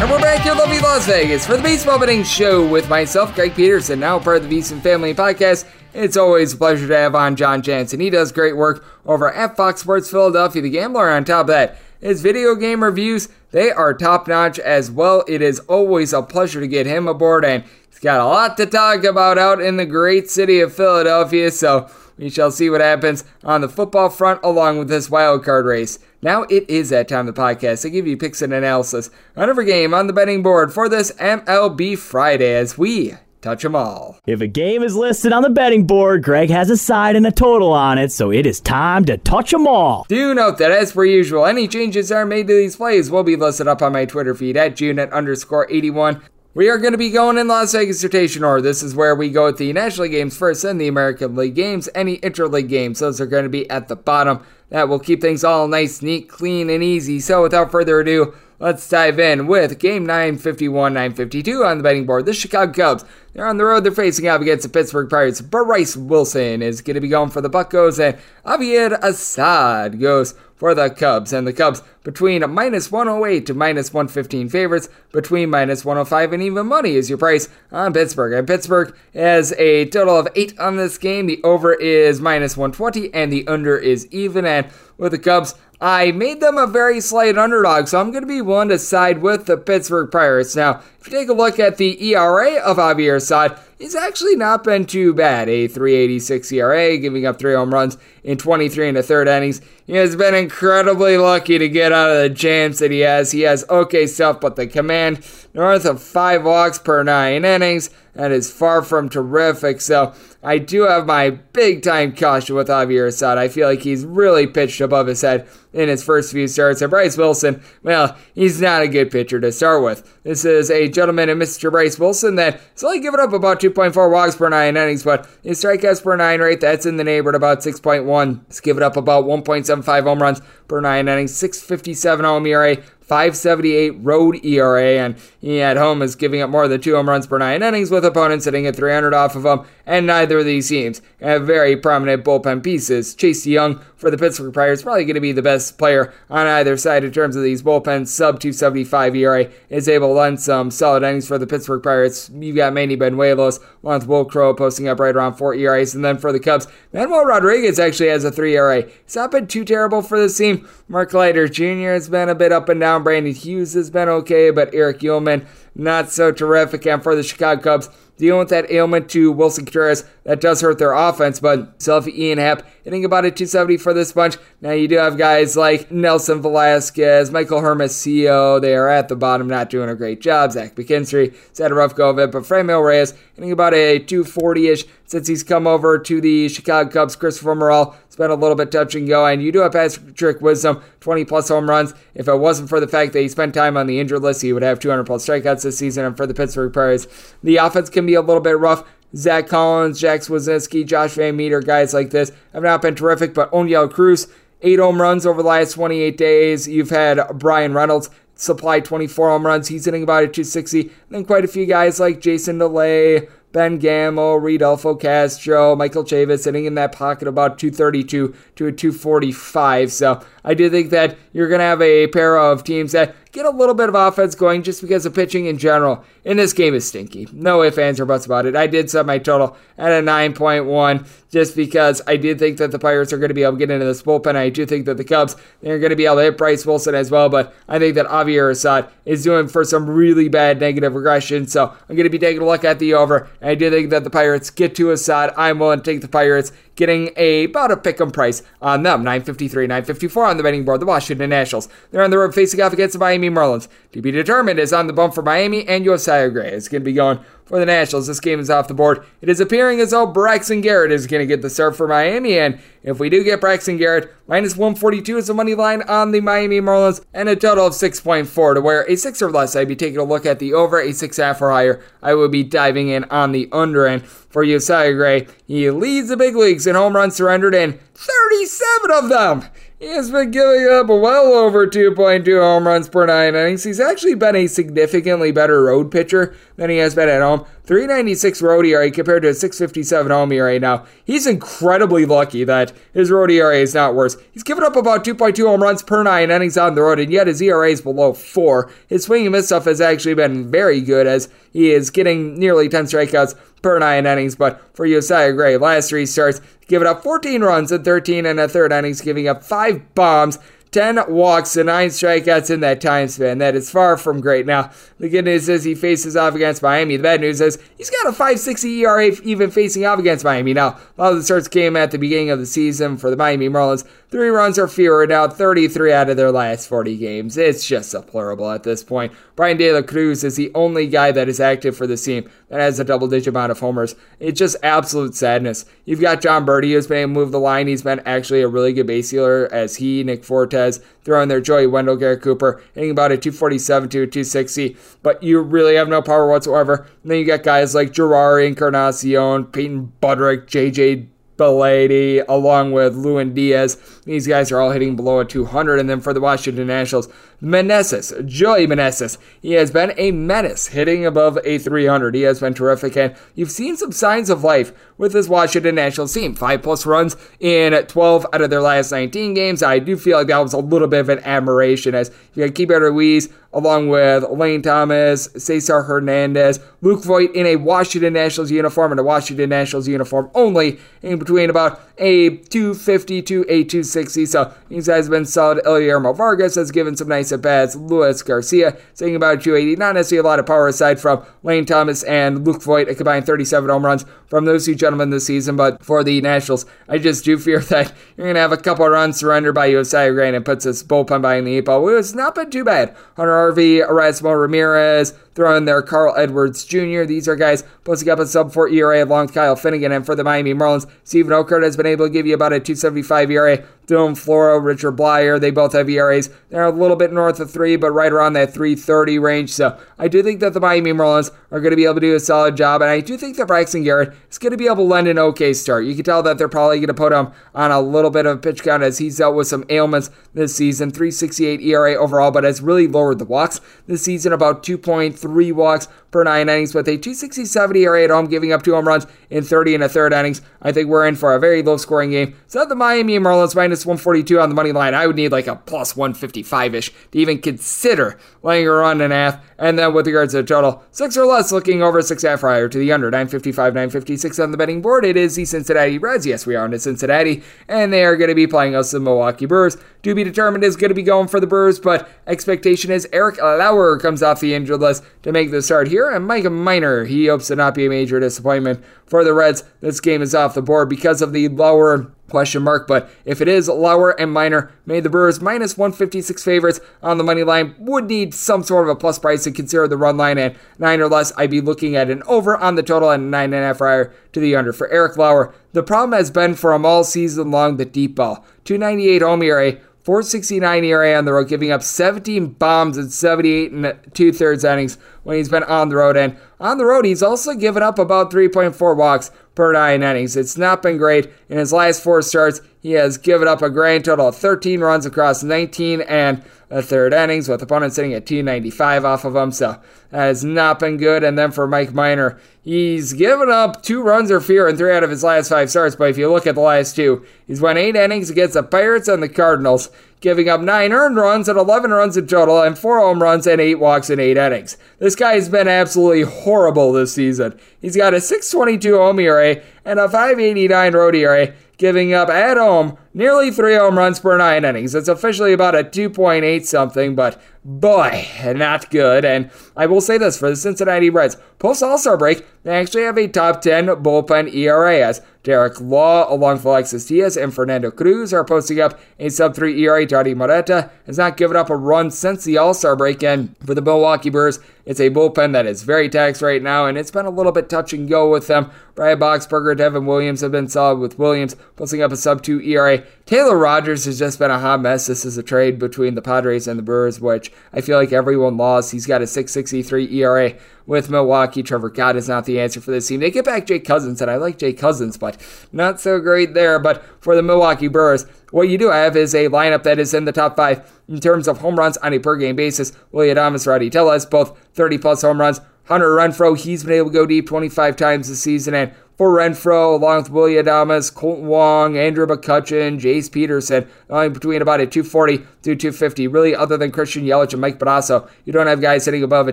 B: And we're back here in lovely Las Vegas for the Baseball Betting Show with myself, Greg Peterson, now part of the VSiN Family Podcast. It's always a pleasure to have on John Jansen. He does great work over at Fox Sports Philadelphia, the gambler. On top of that, his video game reviews, they are top notch as well. It is always a pleasure to get him aboard, and he's got a lot to talk about out in the great city of Philadelphia, so we shall see what happens on the football front along with this wild card race. Now it is that time of the podcast to give you picks and analysis on every game on the betting board for this MLB Friday as we touch 'em all.
C: If a game is listed on the betting board, Greg has a side and a total on it, so it is time to touch 'em all.
B: Do note that, as per usual, any changes that are made to these plays will be listed up on my Twitter feed at Junet underscore 81. We are going to be going in Las Vegas rotation order. This is where we go with the National League games first and the American League games. Any interleague games, those are going to be at the bottom. That will keep things all nice, neat, clean, and easy. So without further ado, let's dive in with game 951 952 on the betting board. The Chicago Cubs. They're on the road. They're facing off against the Pittsburgh Pirates. Bryce Wilson is going to be going for the Buccos, and Javier Assad goes for the Cubs. And the Cubs between minus 108 to minus 115 favorites, between minus 105 and even money is your price on Pittsburgh. And Pittsburgh has a total of 8 on this game. The over is minus 120 and the under is even. And with the Cubs, I made them a very slight underdog, so I'm going to be willing to side with the Pittsburgh Pirates. Now, if you take a look at the ERA of Javier Assad, he's actually not been too bad. A 386 ERA, giving up three home runs in 23 and a third innings. He has been incredibly lucky to get out of the jams that he has. He has okay stuff, but the command north of five walks per nine innings. That is far from terrific. So I do have my big time caution with Javier Assad. I feel like he's really pitched above his head in his first few starts. And Bryce Wilson, well, he's not a good pitcher to start with. This is a gentleman in Mr. Bryce Wilson that is only giving up about 2.4 walks per nine innings, but his strikeouts per nine rate, that's in the neighborhood about 6.1. He's giving up about 1.75 home runs per nine innings, 657 home ERA, 578 road ERA, and he at home is giving up more than two home runs per nine innings with opponents hitting at 300 off of him, and neither of these teams have very prominent bullpen pieces. Chase Young for the Pittsburgh Pirates probably going to be the best player on either side in terms of these bullpens. Sub 275 ERA is able to lend some solid innings for the Pittsburgh Pirates. You've got Manny Banuelos, along with Wil Crowe posting up right around four ERAs, and then for the Cubs, Manuel Rodriguez actually has a three ERA. It's not been too terrible for this team. Mark Leiter Jr. has been a bit up and down. Brandon Hughes has been okay, but Erich Uelmen not so terrific. And for the Chicago Cubs, dealing with that ailment to Willson Contreras that does hurt their offense, but have Ian Happ hitting about a 270 for this bunch. Now you do have guys like Nelson Velasquez, Michael Hermosillo. They are at the bottom, not doing a great job. Zach McKinstry had a rough go of it, but Franmil Reyes hitting about a 240-ish since he's come over to the Chicago Cubs. Christopher Morel been a little bit touch and go, and you do have Patrick Wisdom, 20 plus home runs. If it wasn't for the fact that he spent time on the injured list, he would have 200 plus strikeouts this season. And for the Pittsburgh Pirates, the offense can be a little bit rough. Zach Collins, Jack Suwinski, Josh Van Meter, guys like this have not been terrific, but Oneil Cruz, eight home runs over the last 28 days. You've had Bryan Reynolds supply 24 home runs. He's hitting about a 260. And then quite a few guys like Jason Delay, Ben Gamel, Rodolfo Castro, Michael Chavis sitting in that pocket about 232 to a 245. So I do think that you're going to have a pair of teams that get a little bit of offense going just because the pitching in general in this game is stinky. No ifs, ands, or buts about it. I did set my total at a 9.1 just because I did think that the Pirates are going to be able to get into this bullpen. I do think that the Cubs, they're going to be able to hit Bryce Wilson as well, but I think that Javier Assad is doing for some really bad negative regression. So I'm going to be taking a look at the over. I do think that the Pirates get to Assad. I'm willing to take the Pirates getting a about a pick'em price on them. 953, 954 on the betting board. The Washington Nationals. They're on the road facing off against the Miami Marlins. To be determined is on the bump for Miami and Josiah Gray is going to be going for the Nationals. This game is off the board. It is appearing as though Braxton Garrett is going to get the start for Miami, and if we do get Braxton Garrett, minus 142 is the money line on the Miami Marlins, and a total of 6.4 to where a six or less. I'd be taking a look at the over, a six half or higher. I would be diving in on the under end for Josiah Gray. He leads the big leagues in home runs surrendered, and 37 of them. He has been giving up well over 2.2 home runs per nine innings. He's actually been a significantly better road pitcher than he has been at home. 396 road ERA compared to a 657 home ERA. Now, he's incredibly lucky that his road ERA is not worse. He's given up about 2.2 home runs per nine innings on the road, and yet his ERA is below four. His swing and miss stuff has actually been very good as he is getting nearly 10 strikeouts per nine innings. But for Josiah Gray, last three starts, giving up 14 runs in 13 and a third innings, giving up five bombs 10 walks and 9 strikeouts in that time span. That is far from great. Now, the good news is he faces off against Miami. The bad news is he's got a 5.60 ERA even facing off against Miami. Now, a lot of the starts came at the beginning of the season for the Miami Marlins. Three runs or fewer now 33 out of their last 40 games. It's just deplorable at this point. Bryan De La Cruz is the only guy that is active for the team that has a double digit amount of homers. It's just absolute sadness. You've got Jon Berti who's been able to move the line. He's been actually a really good base stealer as he, Nick Fortes, throwing their Joey Wendle, Garrett Cooper, hitting about a 247 to a 260. But you really have no power whatsoever. And then you got guys like Jerar Encarnacion, Peyton Burdick, JJ Bleday, along with Lewin Diaz. These guys are all hitting below a 200. And then for the Washington Nationals, Meneses, Joey Meneses. He has been a menace, hitting above a 300. He has been terrific, and you've seen some signs of life with this Washington Nationals team. Five plus runs in 12 out of their last 19 games. I do feel like that was a little bit of an admiration as you got Keibert Ruiz along with Lane Thomas, Cesar Hernandez, Luke Voit in a Washington Nationals uniform and a Washington Nationals uniform only in between about a 250 to a 260. So these guys have been solid. Ildemaro Vargas has given some nice at bats. Luis Garcia saying about 280. Not necessarily a lot of power aside from Lane Thomas and Luke Voit, a combined 37 home runs from those two gentlemen this season. But for the Nationals, I just do fear that you're going to have a couple runs surrendered by Josiah Gray and puts this bullpen behind the eight ball. It was not been too bad. Hunter Harvey, Erasmo Ramirez, throwing there Carl Edwards Jr. These are guys posting up a sub 4 ERA along with Kyle Finnegan. And for the Miami Marlins, Steven Okert has been able to give you about a 275 ERA. Dylan Floro, Richard Bleier, they both have ERAs. They're a little bit north of three, but right around that 330 range. So I do think that the Miami Marlins are going to be able to do a solid job. And I do think that Braxton Garrett is going to be able to lend an okay start. You can tell that they're probably going to put him on a little bit of a pitch count as he's dealt with some ailments this season. 368 ERA overall, but has really lowered the walks this season, about 2.3 walks per nine innings with a 267 ERA at home, giving up two home runs in 30 and a third innings. I think we're in for a very low scoring game. So the Miami Marlins minus 142 on the money line. I would need like a plus 155 ish to even consider laying a run and a half. And then with regards to the total, six or less, looking over six half prior to the under 955, 956 on the betting board. It is the Cincinnati Reds. Yes, we are into Cincinnati, and they are going to be playing us the Milwaukee Brewers. To be determined is going to be going for the Brewers, but expectation is Eric Lauer comes off the injured list to make the start here, and Mike Minor, he hopes to not be a major disappointment for the Reds. This game is off the board because of the Lauer question mark. But if it is Lauer and Minor, made the Brewers minus 156 favorites on the money line. Would need some sort of a plus price to consider the run line at nine or less. I'd be looking at an over on the total and nine and a half prior to the under. For Eric Lauer, the problem has been for him all season long the deep ball. 298 home ERA, 469 ERA on the road, giving up 17 bombs in 78 and two thirds innings when he's been on the road. And on the road, he's also given up about 3.4 walks per nine innings. It's not been great. In his last four starts, he has given up a grand total of 13 runs across 19 and a third innings, with opponents sitting at 295 off of him. So that has not been good. And then for Mike Minor, he's given up two runs or fewer in three out of his last five starts. But if you look at the last two, he's won eight innings against the Pirates and the Cardinals, giving up nine earned runs and 11 runs in total, and four home runs and eight walks in eight innings. This guy has been absolutely horrible this season. He's got a 622 home ERA and a 589 road ERA giving up at home nearly three home runs per nine innings. It's officially about a 2.8 something, but boy, not good. And I will say this for the Cincinnati Reds, post All Star break, they actually have a top 10 bullpen ERA as Derek Law, along with Alexis Diaz and Fernando Cruz, are posting up a sub 3 ERA. Jody Moreta has not given up a run since the All Star break in for the Milwaukee Brewers, it's a bullpen that is very taxed right now, and it's been a little bit touch and go with them. Brian Boxberger, Devin Williams have been solid with Williams posting up a sub 2 ERA. Taylor Rogers has just been a hot mess. This is a trade between the Padres and the Brewers, which I feel like everyone lost. He's got a 6.63 ERA with Milwaukee. Trevor Gott is not the answer for this team. They get back Jake Cousins, and I like Jake Cousins, but not so great there. But for the Milwaukee Brewers, what you do have is a lineup that is in the top five in terms of home runs on a per game basis. Willy Adames, Rowdy Tellez, both 30 plus home runs. Hunter Renfroe, he's been able to go deep 25 times this season, and for Renfroe, along with Willy Adames, Kolten Wong, Andrew McCutchen, Jace Peterson, only between about a 240 to 250. Really, other than Christian Yelich and Mike Pedrasso, you don't have guys hitting above a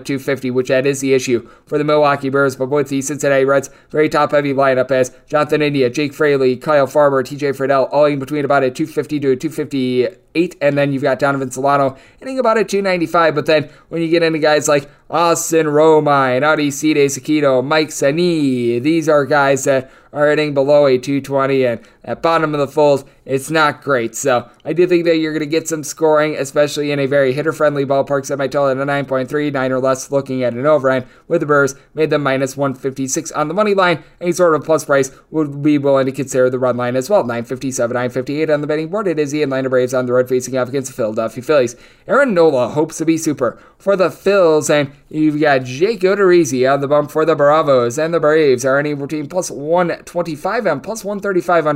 B: 250, which that is the issue for the Milwaukee Brewers. But with the Cincinnati Reds, very top heavy lineup as Jonathan India, Jake Fraley, Kyle Farmer, TJ Friedl, all in between about a 250 to a 250 eight, and then you've got Donovan Solano hitting about a 295. But then when you get into guys like Austin Romine, Aristides Aquino, Mike Siani, these are guys that are hitting below a 220, and at bottom of the fold, it's not great. So I do think that you're going to get some scoring, especially in a very hitter friendly ballpark. Set my total at a 9.3, 9 or less, looking at an overhand with the Brewers, made them minus 156 on the money line. Any sort of plus price would be willing to consider the run line as well. 957, 958 on the betting board. It is the Atlanta Braves on the road facing off against the Philadelphia Phillies. Aaron Nola hopes to be super for the Phils, and you've got Jake Odorizzi on the bump for the Bravos, and the Braves are anywhere between plus 125 and plus 135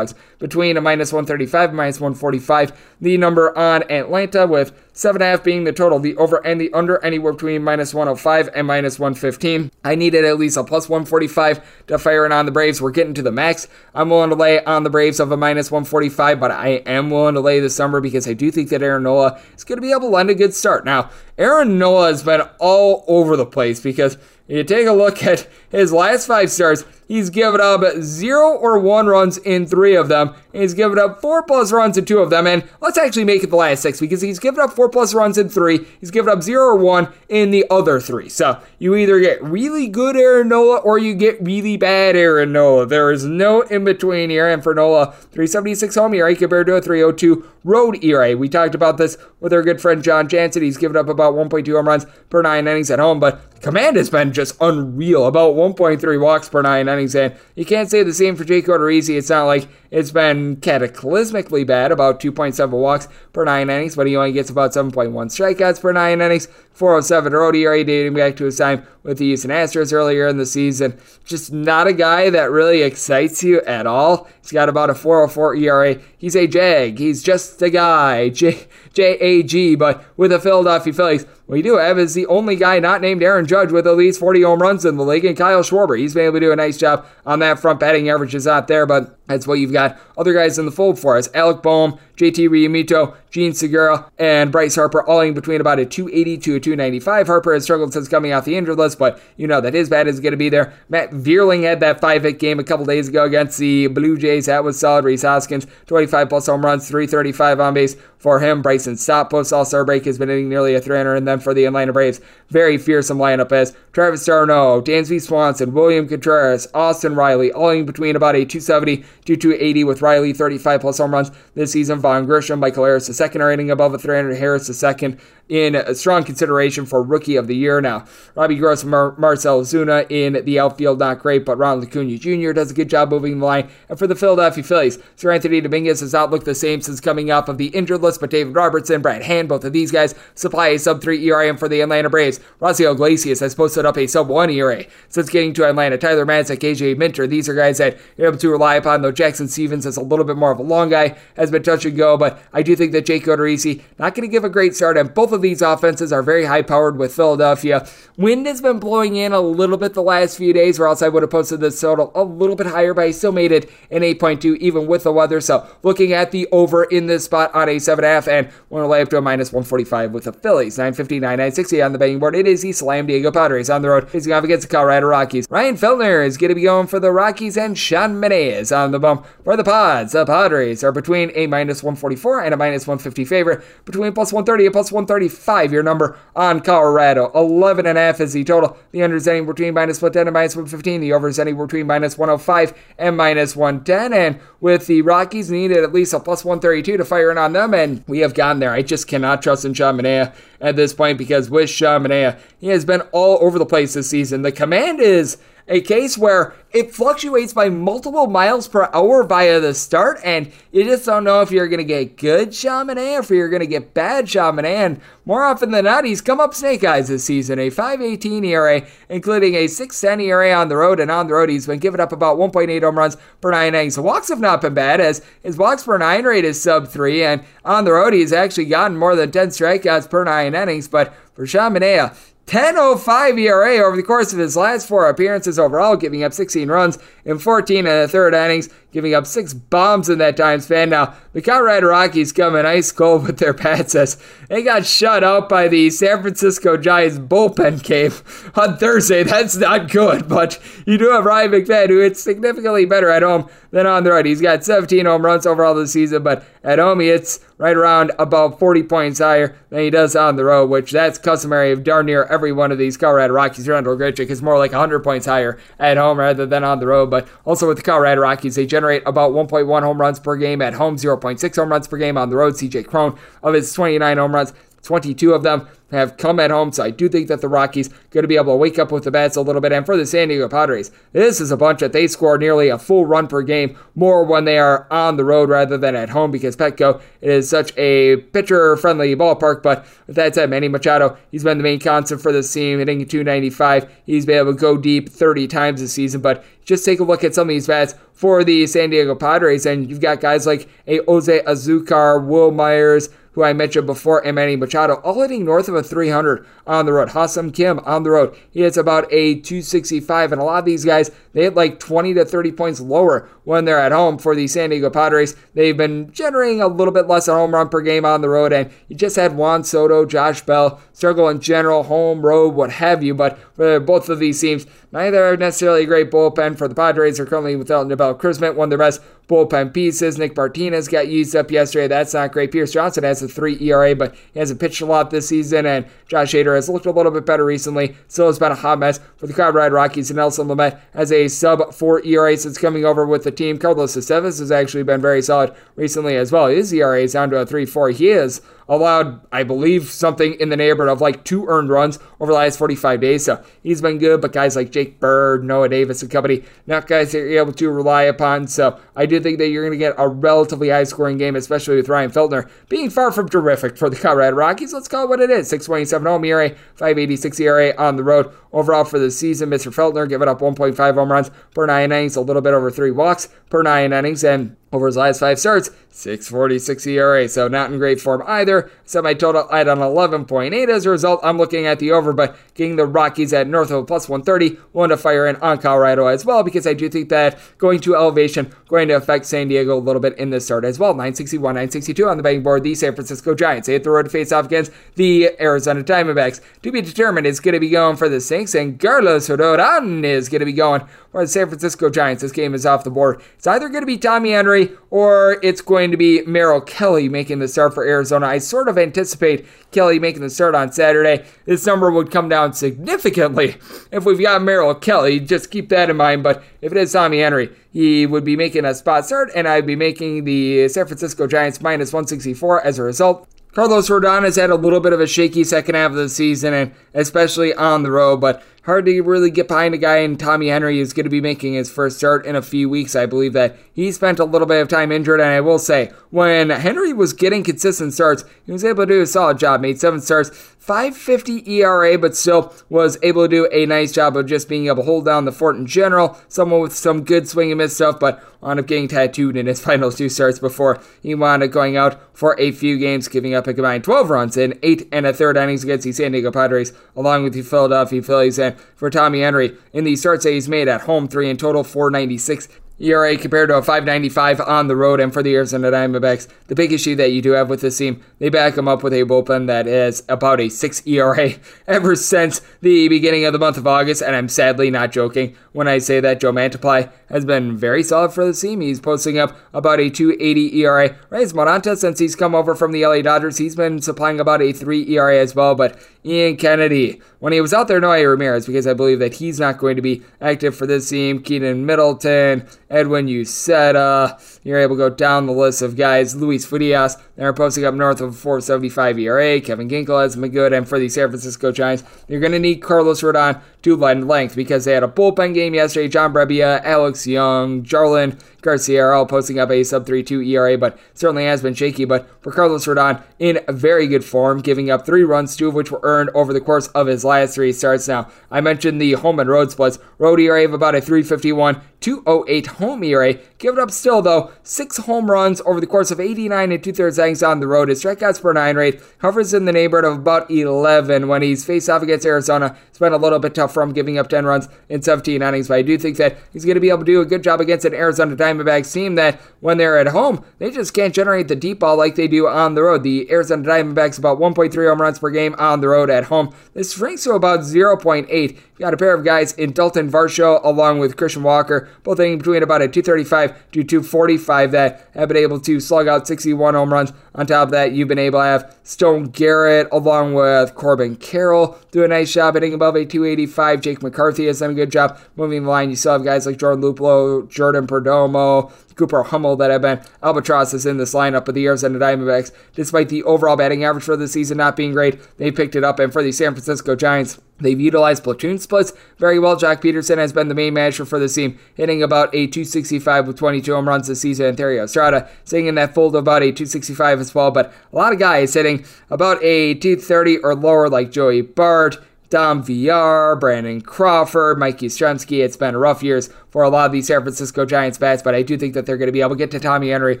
B: between a minus 135 and minus 145. The number on Atlanta with 7.5 being the total, the over and the under anywhere between minus 105 and minus 115. I needed at least a plus 145 to fire in on the Braves. We're getting to the max. I'm willing to lay on the Braves of a minus 145, but I am willing to lay this number because I do think that Aaron Nola is going to be able to lend a good start. Now, Aaron Nola has been all over the place because you take a look at his last five starts, he's given up zero or one runs in three of them. He's given up four plus runs in two of them. And let's actually make it the last six because he's given up four plus runs in three. He's given up zero or one in the other three. So you either get really good Aaron Nola or you get really bad Aaron Nola. There is no in between here. And for Nola, 376 home ERA compared to a 302 road ERA. We talked about this with our good friend John Jansen. He's given up about 1.2 home runs per nine innings at home, but command has been just unreal. About 1.3 walks per nine innings, and you can't say the same for Jake Odorizzi. It's not like it's been cataclysmically bad, about 2.7 walks per nine innings, but he only gets about 7.1 strikeouts per nine innings. 407 road ERA dating back to his time with the Houston Astros earlier in the season. Just not a guy that really excites you at all. He's got about a 404 ERA. He's a Jag. He's just a guy. J A G. But with the Philadelphia Phillies, what you do have is the only guy not named Aaron Judge with at least 40 home runs in the league, and Kyle Schwarber. He's been able to do a nice job on that front. Batting average is not there, but that's what you've got other guys in the fold for us. Alec Bohm, JT Realmuto, Jean Segura, and Bryce Harper all in between about a 280 to a 295. Harper has struggled since coming off the injured list, but you know that his bat is going to be there. Matt Vierling had that five hit game a couple days ago against the Blue Jays. That was solid. Rhys Hoskins, 25 plus home runs, 335 on base for him. Bryson Stott post All Star break has been hitting nearly a 300, and then for the Atlanta Braves, very fearsome lineup as Travis d'Arnaud, Dansby Swanson, William Contreras, Austin Riley, all in between about a 270 to 280 with Riley 35 plus home runs this season. Vaughn Grissom, Michael Harris, the second rating above a 300. Harris, the second in strong consideration for Rookie of the Year. Now, Robbie Gross and Mar- Marcell Ozuna in the outfield, not great, but Ronald Acuna Jr. does a good job moving the line. And for the Philadelphia Phillies, Seranthony Dominguez has not the same since coming off of the injured but David Robertson, Brad Hand, both of these guys supply a sub 3 ERA. For the Atlanta Braves, Raisel Iglesias has posted up a sub 1 ERA since getting to Atlanta. Tyler Matzek, AJ Minter, these are guys that you're able to rely upon, though Jackson Stephens is a little bit more of a long guy, has been touch and go, but I do think that Jake Odorizzi not going to give a great start, and both of these offenses are very high powered with Philadelphia. Wind has been blowing in a little bit the last few days, or else I would have posted this total a little bit higher, but I still made it an 8.2 even with the weather. So looking at the over in this spot on a 7.5 and to lay up to a minus 145 with the Phillies. 959, 960 on the betting board. It is the Slam Diego Padres on the road facing off against the Colorado Rockies. Ryan Feltner is going to be going for the Rockies and Sean Manaea on the bump for the Pods. The Padres are between a minus 144 and a minus 150 favorite, between plus 130 and plus 135. Your number on Colorado. 11 and a half is the total. The under is between minus 110 and minus 115. The over is between minus 105 and minus 110. And with the Rockies needed at least a plus 132 to fire in on them, and we have gotten there. I just cannot trust in Sean Manaea at this point because with Sean Manaea, he has been all over the place this season. The command is a case where it fluctuates by multiple miles per hour via the start, and you just don't know if you're going to get good Manaea or if you're going to get bad Manaea. And more often than not, he's come up snake eyes this season. A 5.18 ERA, including a 6.10 ERA on the road, and on the road he's been giving up about 1.8 home runs per nine innings. The walks have not been bad, as his walks per nine rate is sub three, and on the road he's actually gotten more than 10 strikeouts per nine innings. But for Manaea, 10.05 ERA over the course of his last four appearances overall, giving up 16 runs in 14 and a third innings, giving up six bombs in that time span. Now, the Colorado Rockies come in ice cold with their bats as they got shut out by the San Francisco Giants bullpen game on Thursday. That's not good, but you do have Ryan McMahon, who hits significantly better at home than on the road. He's got 17 home runs overall this season, but at home he hits right around about 40 points higher than he does on the road, which that's customary of darn near every one of these Colorado Rockies. Randal Grichuk is more like 100 points higher at home rather than on the road, but but also with the Colorado Rockies, they generate about 1.1 home runs per game at home, 0.6 home runs per game on the road. CJ Cron of his 29 home runs, 22 of them have come at home. So I do think that the Rockies going to be able to wake up with the bats a little bit. And for the San Diego Padres, this is a bunch that they score nearly a full run per game more when they are on the road rather than at home because Petco is such a pitcher friendly ballpark. But with that said, Manny Machado, he's been the main constant for this team, hitting 295. He's been able to go deep 30 times this season. But just take a look at some of these bats for the San Diego Padres, and you've got guys like a Jose Azocar, Wil Myers, who I mentioned before, and Manny Machado, all hitting north of a 300 on the road. Ha-Seong Kim on the road, he hits about a 265, and a lot of these guys, they hit like 20 to 30 points lower when they're at home for the San Diego Padres. They've been generating a little bit less a home run per game on the road, and you just had Juan Soto, Josh Bell, struggle in general, home, road, what have you, but for both of these teams, neither are necessarily a great bullpen for the Padres. They're currently without Nabil Crismatt, one of their best bullpen pieces. Nick Martinez got used up yesterday. That's not great. Pierce Johnson has a 3 ERA, but he hasn't pitched a lot this season, and Josh Hader has looked a little bit better recently. Still has been a hot mess for the Colorado Rockies, and Nelson Lamet has a sub 4 ERA since coming over with the team. Carlos Estevez has actually been very solid recently as well. His ERA is down to a 3 4. He is allowed, I believe, something in the neighborhood of like two earned runs over the last 45 days. So he's been good, but guys like Jake Bird, Noah Davis, and company, not guys that you're able to rely upon. So I do think that you're going to get a relatively high scoring game, especially with Ryan Feltner being far from terrific for the Colorado Rockies. Let's call it what it is 627 home ERA, 586 ERA on the road. Overall for the season, Mr. Feltner giving up 1.5 home runs per nine innings, a little bit over three walks per nine innings, and over his last five starts, 646 ERA, so not in great form either. Set my total at on 11.8 as a result. I'm looking at the over, but getting the Rockies at north of plus 130, one to fire in on Colorado as well, because I do think that going to elevation going to affect San Diego a little bit in this start as well. 961, 962 on the betting board. The San Francisco Giants they hit the road to face off against the Arizona Diamondbacks. To be determined is going to be going for the Saints, and Carlos Rodon is going to be going for the San Francisco Giants. This game is off the board. It's either going to be Tommy Henry or it's going to be Merrill Kelly making the start for Arizona. I sort of anticipate Kelly making the start on Saturday. This number would come down significantly if we've got Merrill Kelly. Just keep that in mind. But if it is Tommy Henry, he would be making a spot start, and I'd be making the San Francisco Giants minus 164 as a result. Carlos Rodon has had a little bit of a shaky second half of the season, and especially on the road, but hard to really get behind a guy in Tommy Henry who's going to be making his first start in a few weeks. I believe that he spent a little bit of time injured, and I will say, when Henry was getting consistent starts, he was able to do a solid job. Made seven starts, 550 ERA, but still was able to do a nice job of just being able to hold down the fort in general. Someone with some good swing and miss stuff, but wound up getting tattooed in his final two starts before he wound up going out for a few games, giving up a combined 12 runs in eight and a third innings against the San Diego Padres, along with the Philadelphia Phillies. And for Tommy Henry, in the starts that he's made at home, three in total, 496 ERA compared to a 595 on the road. And for the Arizona Diamondbacks, the big issue that you do have with this team, they back them up with a bullpen that is about a 6 ERA ever since the beginning of the month of August. And I'm sadly not joking when I say that Joe Mantiply has been very solid for the team. He's posting up about a 280 ERA. Reyes Moronta, since he's come over from the LA Dodgers, he's been supplying about a 3 ERA as well. But Ian Kennedy, when he was out there, Noé Ramirez, because I believe that he's not going to be active for this team. Keynan Middleton, Edwin Uceta. You're able to go down the list of guys. Luis Frias, they're posting up north of 475 ERA. Kevin Ginkel has been good. And for the San Francisco Giants, you're going to need Carlos Rodon to lend length because they had a bullpen game yesterday. John Brebbia, Alex Young, Jarlin Garcia are all posting up a sub 3.2 ERA, but certainly has been shaky. But for Carlos Rodon, in very good form, giving up three runs, two of which were earned over the course of his last three starts. Now, I mentioned the home and road splits. Road ERA of about a 351, 208 home ERA. Give it up still, though. Six home runs over the course of 89 and two thirds innings on the road. His strikeouts per nine rate hovers in the neighborhood of about 11 when he's faced off against Arizona. It's been a little bit tough for him, giving up 10 runs in 17 innings, but I do think that he's going to be able to do a good job against an Arizona Diamondbacks team that, when they're at home, they just can't generate the deep ball like they do on the road. The Arizona Diamondbacks about 1.3 home runs per game on the road at home. This ranks to about 0.8 You got a pair of guys in Dalton Varsho along with Christian Walker, both hitting between about a 235 to 245 that have been able to slug out 61 home runs. On top of that, you've been able to have Stone Garrett along with Corbin Carroll do a nice job hitting above a 285. Jake McCarthy has done a good job moving the line. You still have guys like Jordan Luplow, Jordan Perdomo, Cooper Hummel that have been albatrosses in this lineup of the Arizona Diamondbacks. Despite the overall batting average for the season not being great, they picked it up. And for the San Francisco Giants, They've utilized platoon splits very well. Joc Pederson has been the main manager for the team, hitting about a 265 with 22 home runs this season. And Thairo Estrada sitting in that fold of about a 265 as well. But a lot of guys hitting about a 230 or lower, like Joey Bart, Dom Villar, Brandon Crawford, Mikey Yastrzemski. It's been rough years for a lot of these San Francisco Giants bats, but I do think that they're going to be able to get to Tommy Henry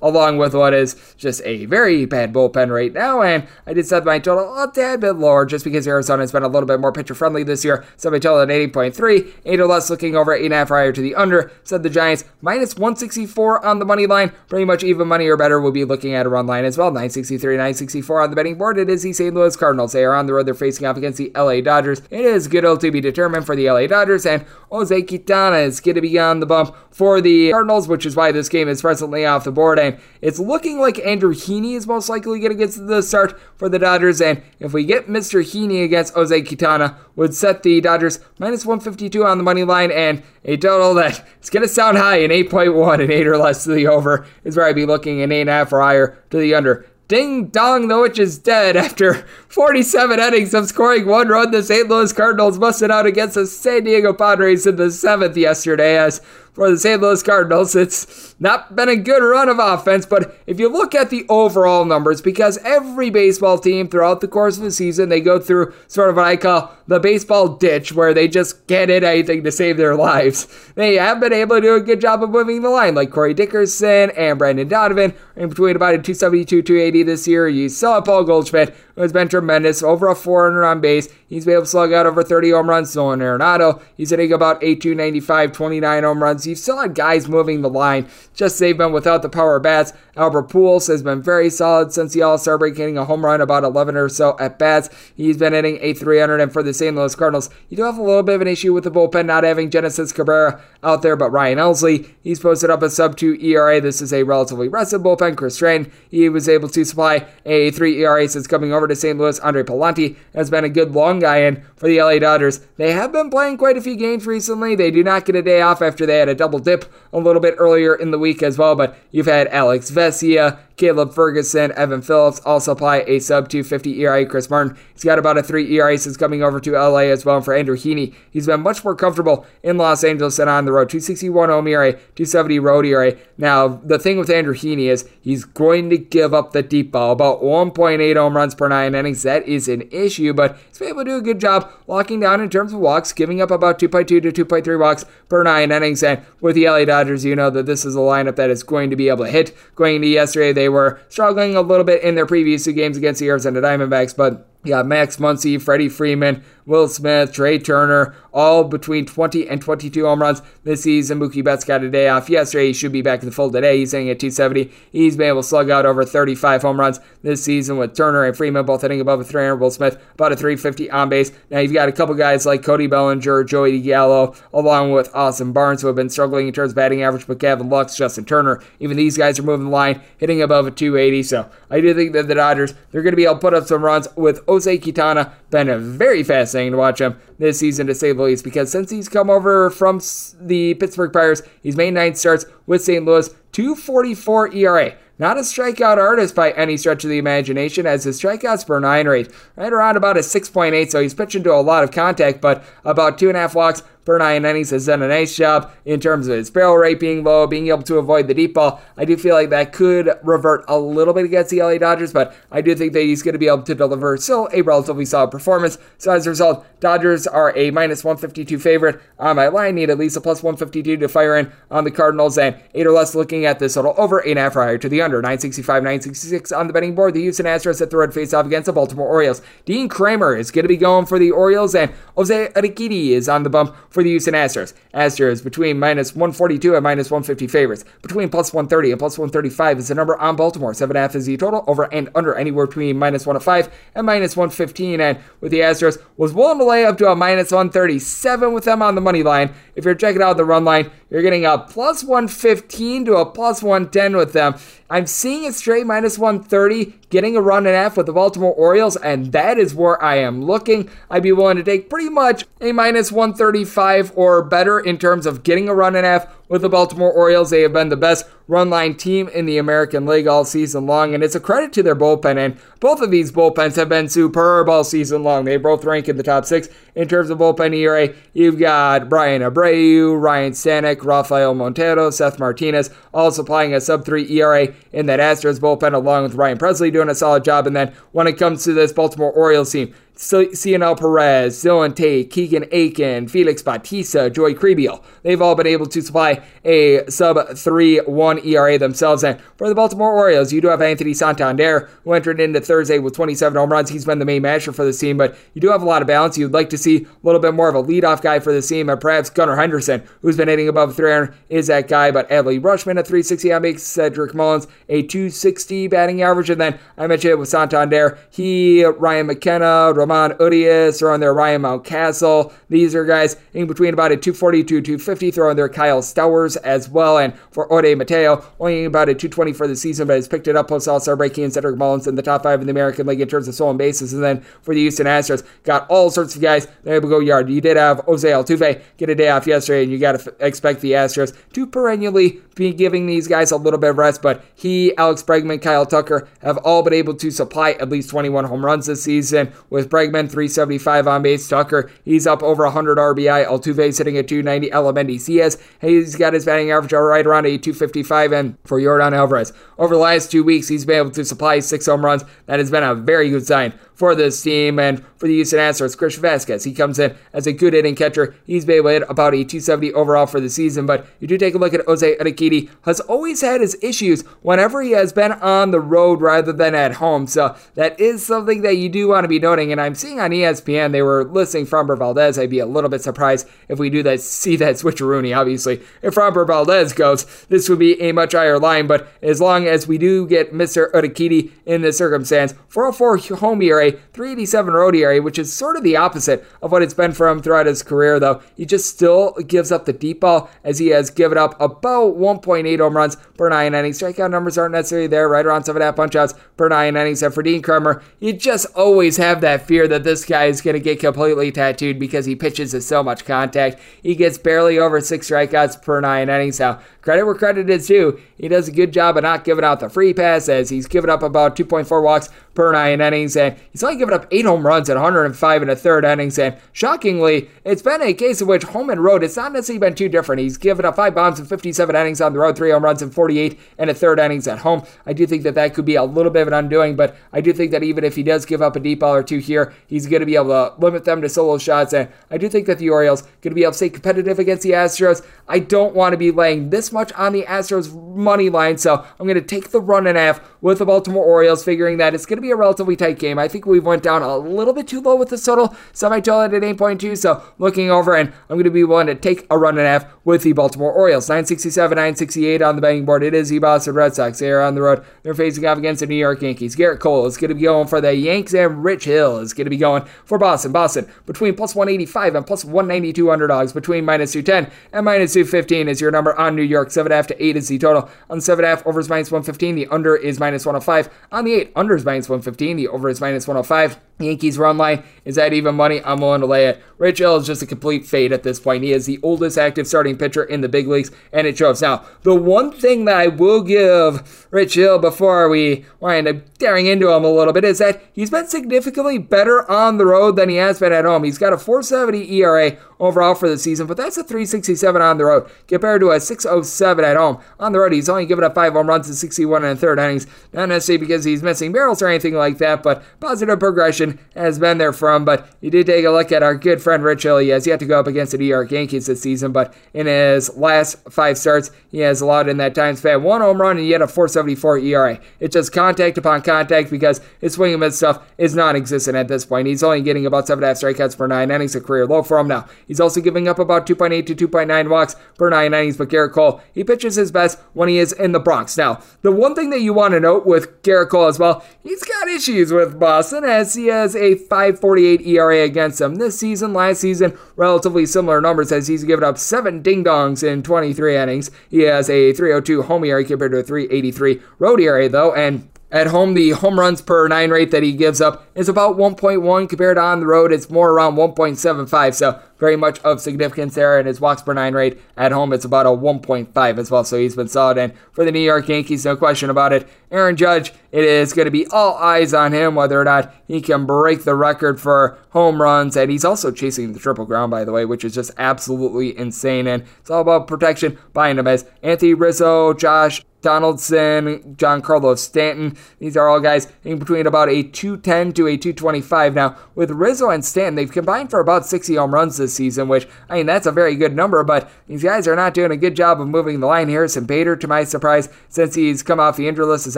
B: along with what is just a very bad bullpen right now. And I did set my total a tad bit lower just because Arizona has been a little bit more pitcher friendly this year. Set my total at 80.3, 8 or less looking over 8.5 prior to the under. Said the Giants minus 164 on the money line. Pretty much even money or better will be looking at a run line as well. 963, 964 on the betting board. It is the St. Louis Cardinals. They are on the road. They're facing off against the LA Dodgers. It is good old to be determined for the LA Dodgers, and Jose Quintana is getting to be on the bump for the Cardinals, which is why this game is presently off the board. And it's looking like Andrew Heaney is most likely going to get the start for the Dodgers. And if we get Mr. Heaney against Jose Quintana, would set the Dodgers minus 152 on the money line and a total that is going to sound high in 8.1 and 8 or less to the over is where I'd be looking at 8.5 or higher to the under. Ding dong, the witch is dead. After 47 innings of scoring one run, the St. Louis Cardinals busted out against the San Diego Padres in the seventh yesterday as for the St. Louis Cardinals. It's not been a good run of offense, but if you look at the overall numbers, because every baseball team throughout the course of the season, they go through sort of what I call the baseball ditch, where they just can't hit anything to save their lives. They have been able to do a good job of moving the line, like Corey Dickerson and Brendan Donovan, in between about a 272, 280 this year. You saw Paul Goldschmidt, has been tremendous, over a 400 on base. He's been able to slug out over 30 home runs. Nolan Arenado, he's hitting about 8 295, 29 home runs. You've still had guys moving the line, just they've been without the power bats. Albert Pujols has been very solid since the All Star break, hitting a home run about 11 or so at bats. He's been hitting a 300, and for the St. Louis Cardinals, you do have a little bit of an issue with the bullpen not having Genesis Cabrera out there, but Ryan Helsley, he's posted up a sub 2 ERA. This is a relatively rested bullpen. Chris Strain, he was able to supply a 3 ERA since coming over to St. Louis. Andre Pallante has been a good long guy in for the LA Dodgers. They have been playing quite a few games recently. They do not get a day off after they had a double dip a little bit earlier in the week as well, but you've had Alex Vesia, Caleb Ferguson, Evan Phillips also apply a sub 250 ERA. Chris Martin, he's got about a 3 ERA since coming over to LA as well. And for Andrew Heaney, he's been much more comfortable in Los Angeles than on the road. 261 home ERA, 270 road ERA. Now, the thing with Andrew Heaney is he's going to give up the deep ball, about 1.8 home runs per nine innings. That is an issue, but he's been able to do a good job locking down in terms of walks, giving up about 2.2 to 2.3 walks per nine innings. And with the LA Dodgers, you know that this is a lineup that is going to be able to hit. Going into yesterday, they were struggling a little bit in their previous two games against the Arizona Diamondbacks, but got Max Muncy, Freddie Freeman, Will Smith, Trea Turner, all between 20 and 22 home runs this season. Mookie Betts got a day off yesterday. He should be back in the fold today. He's hitting at 270. He's been able to slug out over 35 home runs this season with Turner and Freeman both hitting above a 300. Will Smith about a 350 on base. Now you've got a couple guys like Cody Bellinger, Joey Gallo, along with Austin Barnes who have been struggling in terms of batting average, but Gavin Lux, Justin Turner, even these guys are moving the line, hitting above a 280. So I do think that the Dodgers, they're going to be able to put up some runs with Jose Quintana. Been a very fascinating to watch him this season, to say the least, because since he's come over from the Pittsburgh Pirates, he's made nine starts with St. Louis, 244 ERA. Not a strikeout artist by any stretch of the imagination, as his strikeouts per nine rate right around about a 6.8, so he's pitching to a lot of contact, but about two and a half walks per innings has done a nice job in terms of his barrel rate being low, being able to avoid the deep ball. I do feel like that could revert a little bit against the LA Dodgers, but I do think that he's going to be able to deliver still a relatively solid performance. So as a result, Dodgers are a minus 152 favorite on my line. Need at least a plus 152 to fire in on the Cardinals. And eight or less looking at this total over eight and a half higher to the under. 965, 966 on the betting board. The Houston Astros at the red face off against the Baltimore Orioles. Dean Kremer is going to be going for the Orioles, and Jose Urquidy is on the bump for the Houston Astros. Astros between minus 142 and minus 150 favorites. Between plus 130 and plus 135 is the number on Baltimore. 7.5 is the total. Over and under anywhere between minus 105 and minus 115. And with the Astros, was willing to lay up to a minus 137 with them on the money line. If you're checking out the run line, you're getting a plus 115 to a plus 110 with them. I'm seeing it straight minus 130, getting a run and a half with the Baltimore Orioles, and that is where I am looking. I'd be willing to take pretty much a minus 135 or better in terms of getting a run and a half with the Baltimore Orioles. They have been the best run line team in the American League all season long, and it's a credit to their bullpen. And both of these bullpens have been superb all season long. They both rank in the top six in terms of bullpen ERA. You've got Bryan Abreu, Ryne Stanek, Rafael Montero, Seth Martinez, all supplying a sub three ERA in that Astros bullpen, along with Ryan Pressly doing a solid job. And then when it comes to this Baltimore Orioles team, Cionel Perez, Tate, Keegan Akin, Felix Bautista, Joey Krehbiel. They've all been able to supply a sub 3 1 ERA themselves. And for the Baltimore Orioles, you do have Anthony Santander, who entered into Thursday with 27 home runs. He's been the main masher for the team, but you do have a lot of balance. You'd like to see a little bit more of a leadoff guy for the team, and perhaps Gunnar Henderson, who's been hitting above 300, is that guy. But Adley Rutschman at 360 on base, Cedric Mullins, a 260 batting average. And then I mentioned it with Santander, he, Ryan McKenna, Ramon Urias, throwing their Ryan Mountcastle. These are guys in between about a 240 to 250, throwing their Kyle Stowers as well. And for Ode Mateo, only about a 220 for the season, but has picked it up post All Star breaking in Cedric Mullins in the top five in the American League in terms of stolen bases. And then for the Houston Astros, got all sorts of guys that able to go yard. You did have Jose Altuve get a day off yesterday, and you got to f- expect the Astros to perennially be giving these guys a little bit of rest. But he, Alex Bregman, Kyle Tucker have all been able to supply at least 21 home runs this season. With 375 on base, Tucker he's up over 100 RBI. Altuve sitting at 290. Elemendy Diaz he's got his batting average right around a 255. And for Yordan Alvarez, over the last two weeks he's been able to supply six home runs. That has been a very good sign for this team. And for the Houston Astros, Chris Vasquez, he comes in as a good hitting catcher. He's been hit about a 270 overall for the season. But you do take a look at Jose Urquidy, has always had his issues whenever he has been on the road rather than at home. So that is something that you do want to be noting. And I'm seeing on ESPN they were listing Framber Valdez. I'd be a little bit surprised if we do that, see that switcheroony. Obviously, if Framber Valdez goes, this would be a much higher line. But as long as we do get Mr. Urquidy in this circumstance, 404 home ERA, 387 road ERA, which is sort of the opposite of what it's been for him throughout his career, though. He just still gives up the deep ball as he has given up about 1.8 home runs per nine innings. Strikeout numbers aren't necessarily there, right around seven and a half punch outs per nine innings. And for Dean Kremer, you just always have that fear that this guy is going to get completely tattooed because he pitches with so much contact. He gets barely over six strikeouts per nine innings. Now, credit where credit is due. He does a good job of not giving out the free pass as he's given up about 2.4 walks per nine innings, and he's only given up eight home runs at 105 in a third innings. And shockingly, it's been a case in which home and road, it's not necessarily been too different. He's given up five bombs in 57 innings on the road, three home runs in 48 and a third innings at home. I do think that that could be a little bit of an undoing, but I do think that even if he does give up a deep ball or two here, he's going to be able to limit them to solo shots. And I do think that the Orioles going to be able to stay competitive against the Astros. I don't want to be laying this much on the Astros money line, so I'm going to take the run and a half with the Baltimore Orioles, figuring that it's going to be a relatively tight game. I think we went down a little bit too low with the total. Semi total at 8.2. So looking over, and I'm going to be willing to take a run and a half with the Baltimore Orioles. 967, 968 on the betting board. It is the Boston Red Sox. They are on the road. They're facing off against the New York Yankees. Gerrit Cole is going to be going for the Yanks, and Rich Hill is going to be going for Boston. Boston between plus 185 and plus 192 underdogs, between minus 210 and minus 215 is your number on New York. 7.5 to 8 is the total. On 7.5, over is minus 115. The under is minus 105. On the 8, under is minus 115. The over is minus 105. Yankees run line is that even money? I'm willing to lay it. Rich Hill is just a complete fade at this point. He is the oldest active starting pitcher in the big leagues, and it shows. Now, the one thing that I will give Rich Hill before we wind up daring into him a little bit is that he's been significantly better on the road than he has been at home. He's got a 470 ERA overall for the season, but that's a 367 on the road compared to a 607 at home. On the road, he's only given up five home runs in 61 and a third innings. Not necessarily because he's missing barrels or anything like that, but positive progression has been there from. But you did take a look at our good friend Rich Hill. He has yet to go up against the New York Yankees this season, but in his last five starts, he has allowed in that time span one home run and yet a 474 ERA. It's just contact upon contact because his swing and miss stuff is non existent at this point. He's only getting about 7.5 strikeouts per nine innings, a career low for him now. He's also giving up about 2.8 to 2.9 walks per nine innings, but Gerrit Cole, he pitches his best when he is in the Bronx. Now, the one thing that you want to note with Gerrit Cole as well, he's got issues with Boston as he has a 548 ERA against them this season. Last season, relatively similar numbers as he's given up seven ding dongs in 23 innings. He has a 302 home ERA compared to a 383 road ERA, though, and at home, the home runs per nine rate that he gives up is about 1.1 compared to on the road. It's more around 1.75. So very much of significance there. And his walks per nine rate at home, it's about a 1.5 as well. So he's been solid. And for the New York Yankees, no question about it. Aaron Judge, it is going to be all eyes on him whether or not he can break the record for home runs. And he's also chasing the triple crown, by the way, which is just absolutely insane. And it's all about protection behind him as Anthony Rizzo, Josh Donaldson, Giancarlo Stanton. These are all guys in between about a 210 to a 225. Now, with Rizzo and Stanton, they've combined for about 60 home runs this season, which, I mean, that's a very good number, but these guys are not doing a good job of moving the line. Harrison Bader, to my surprise, since he's come off the injury list, has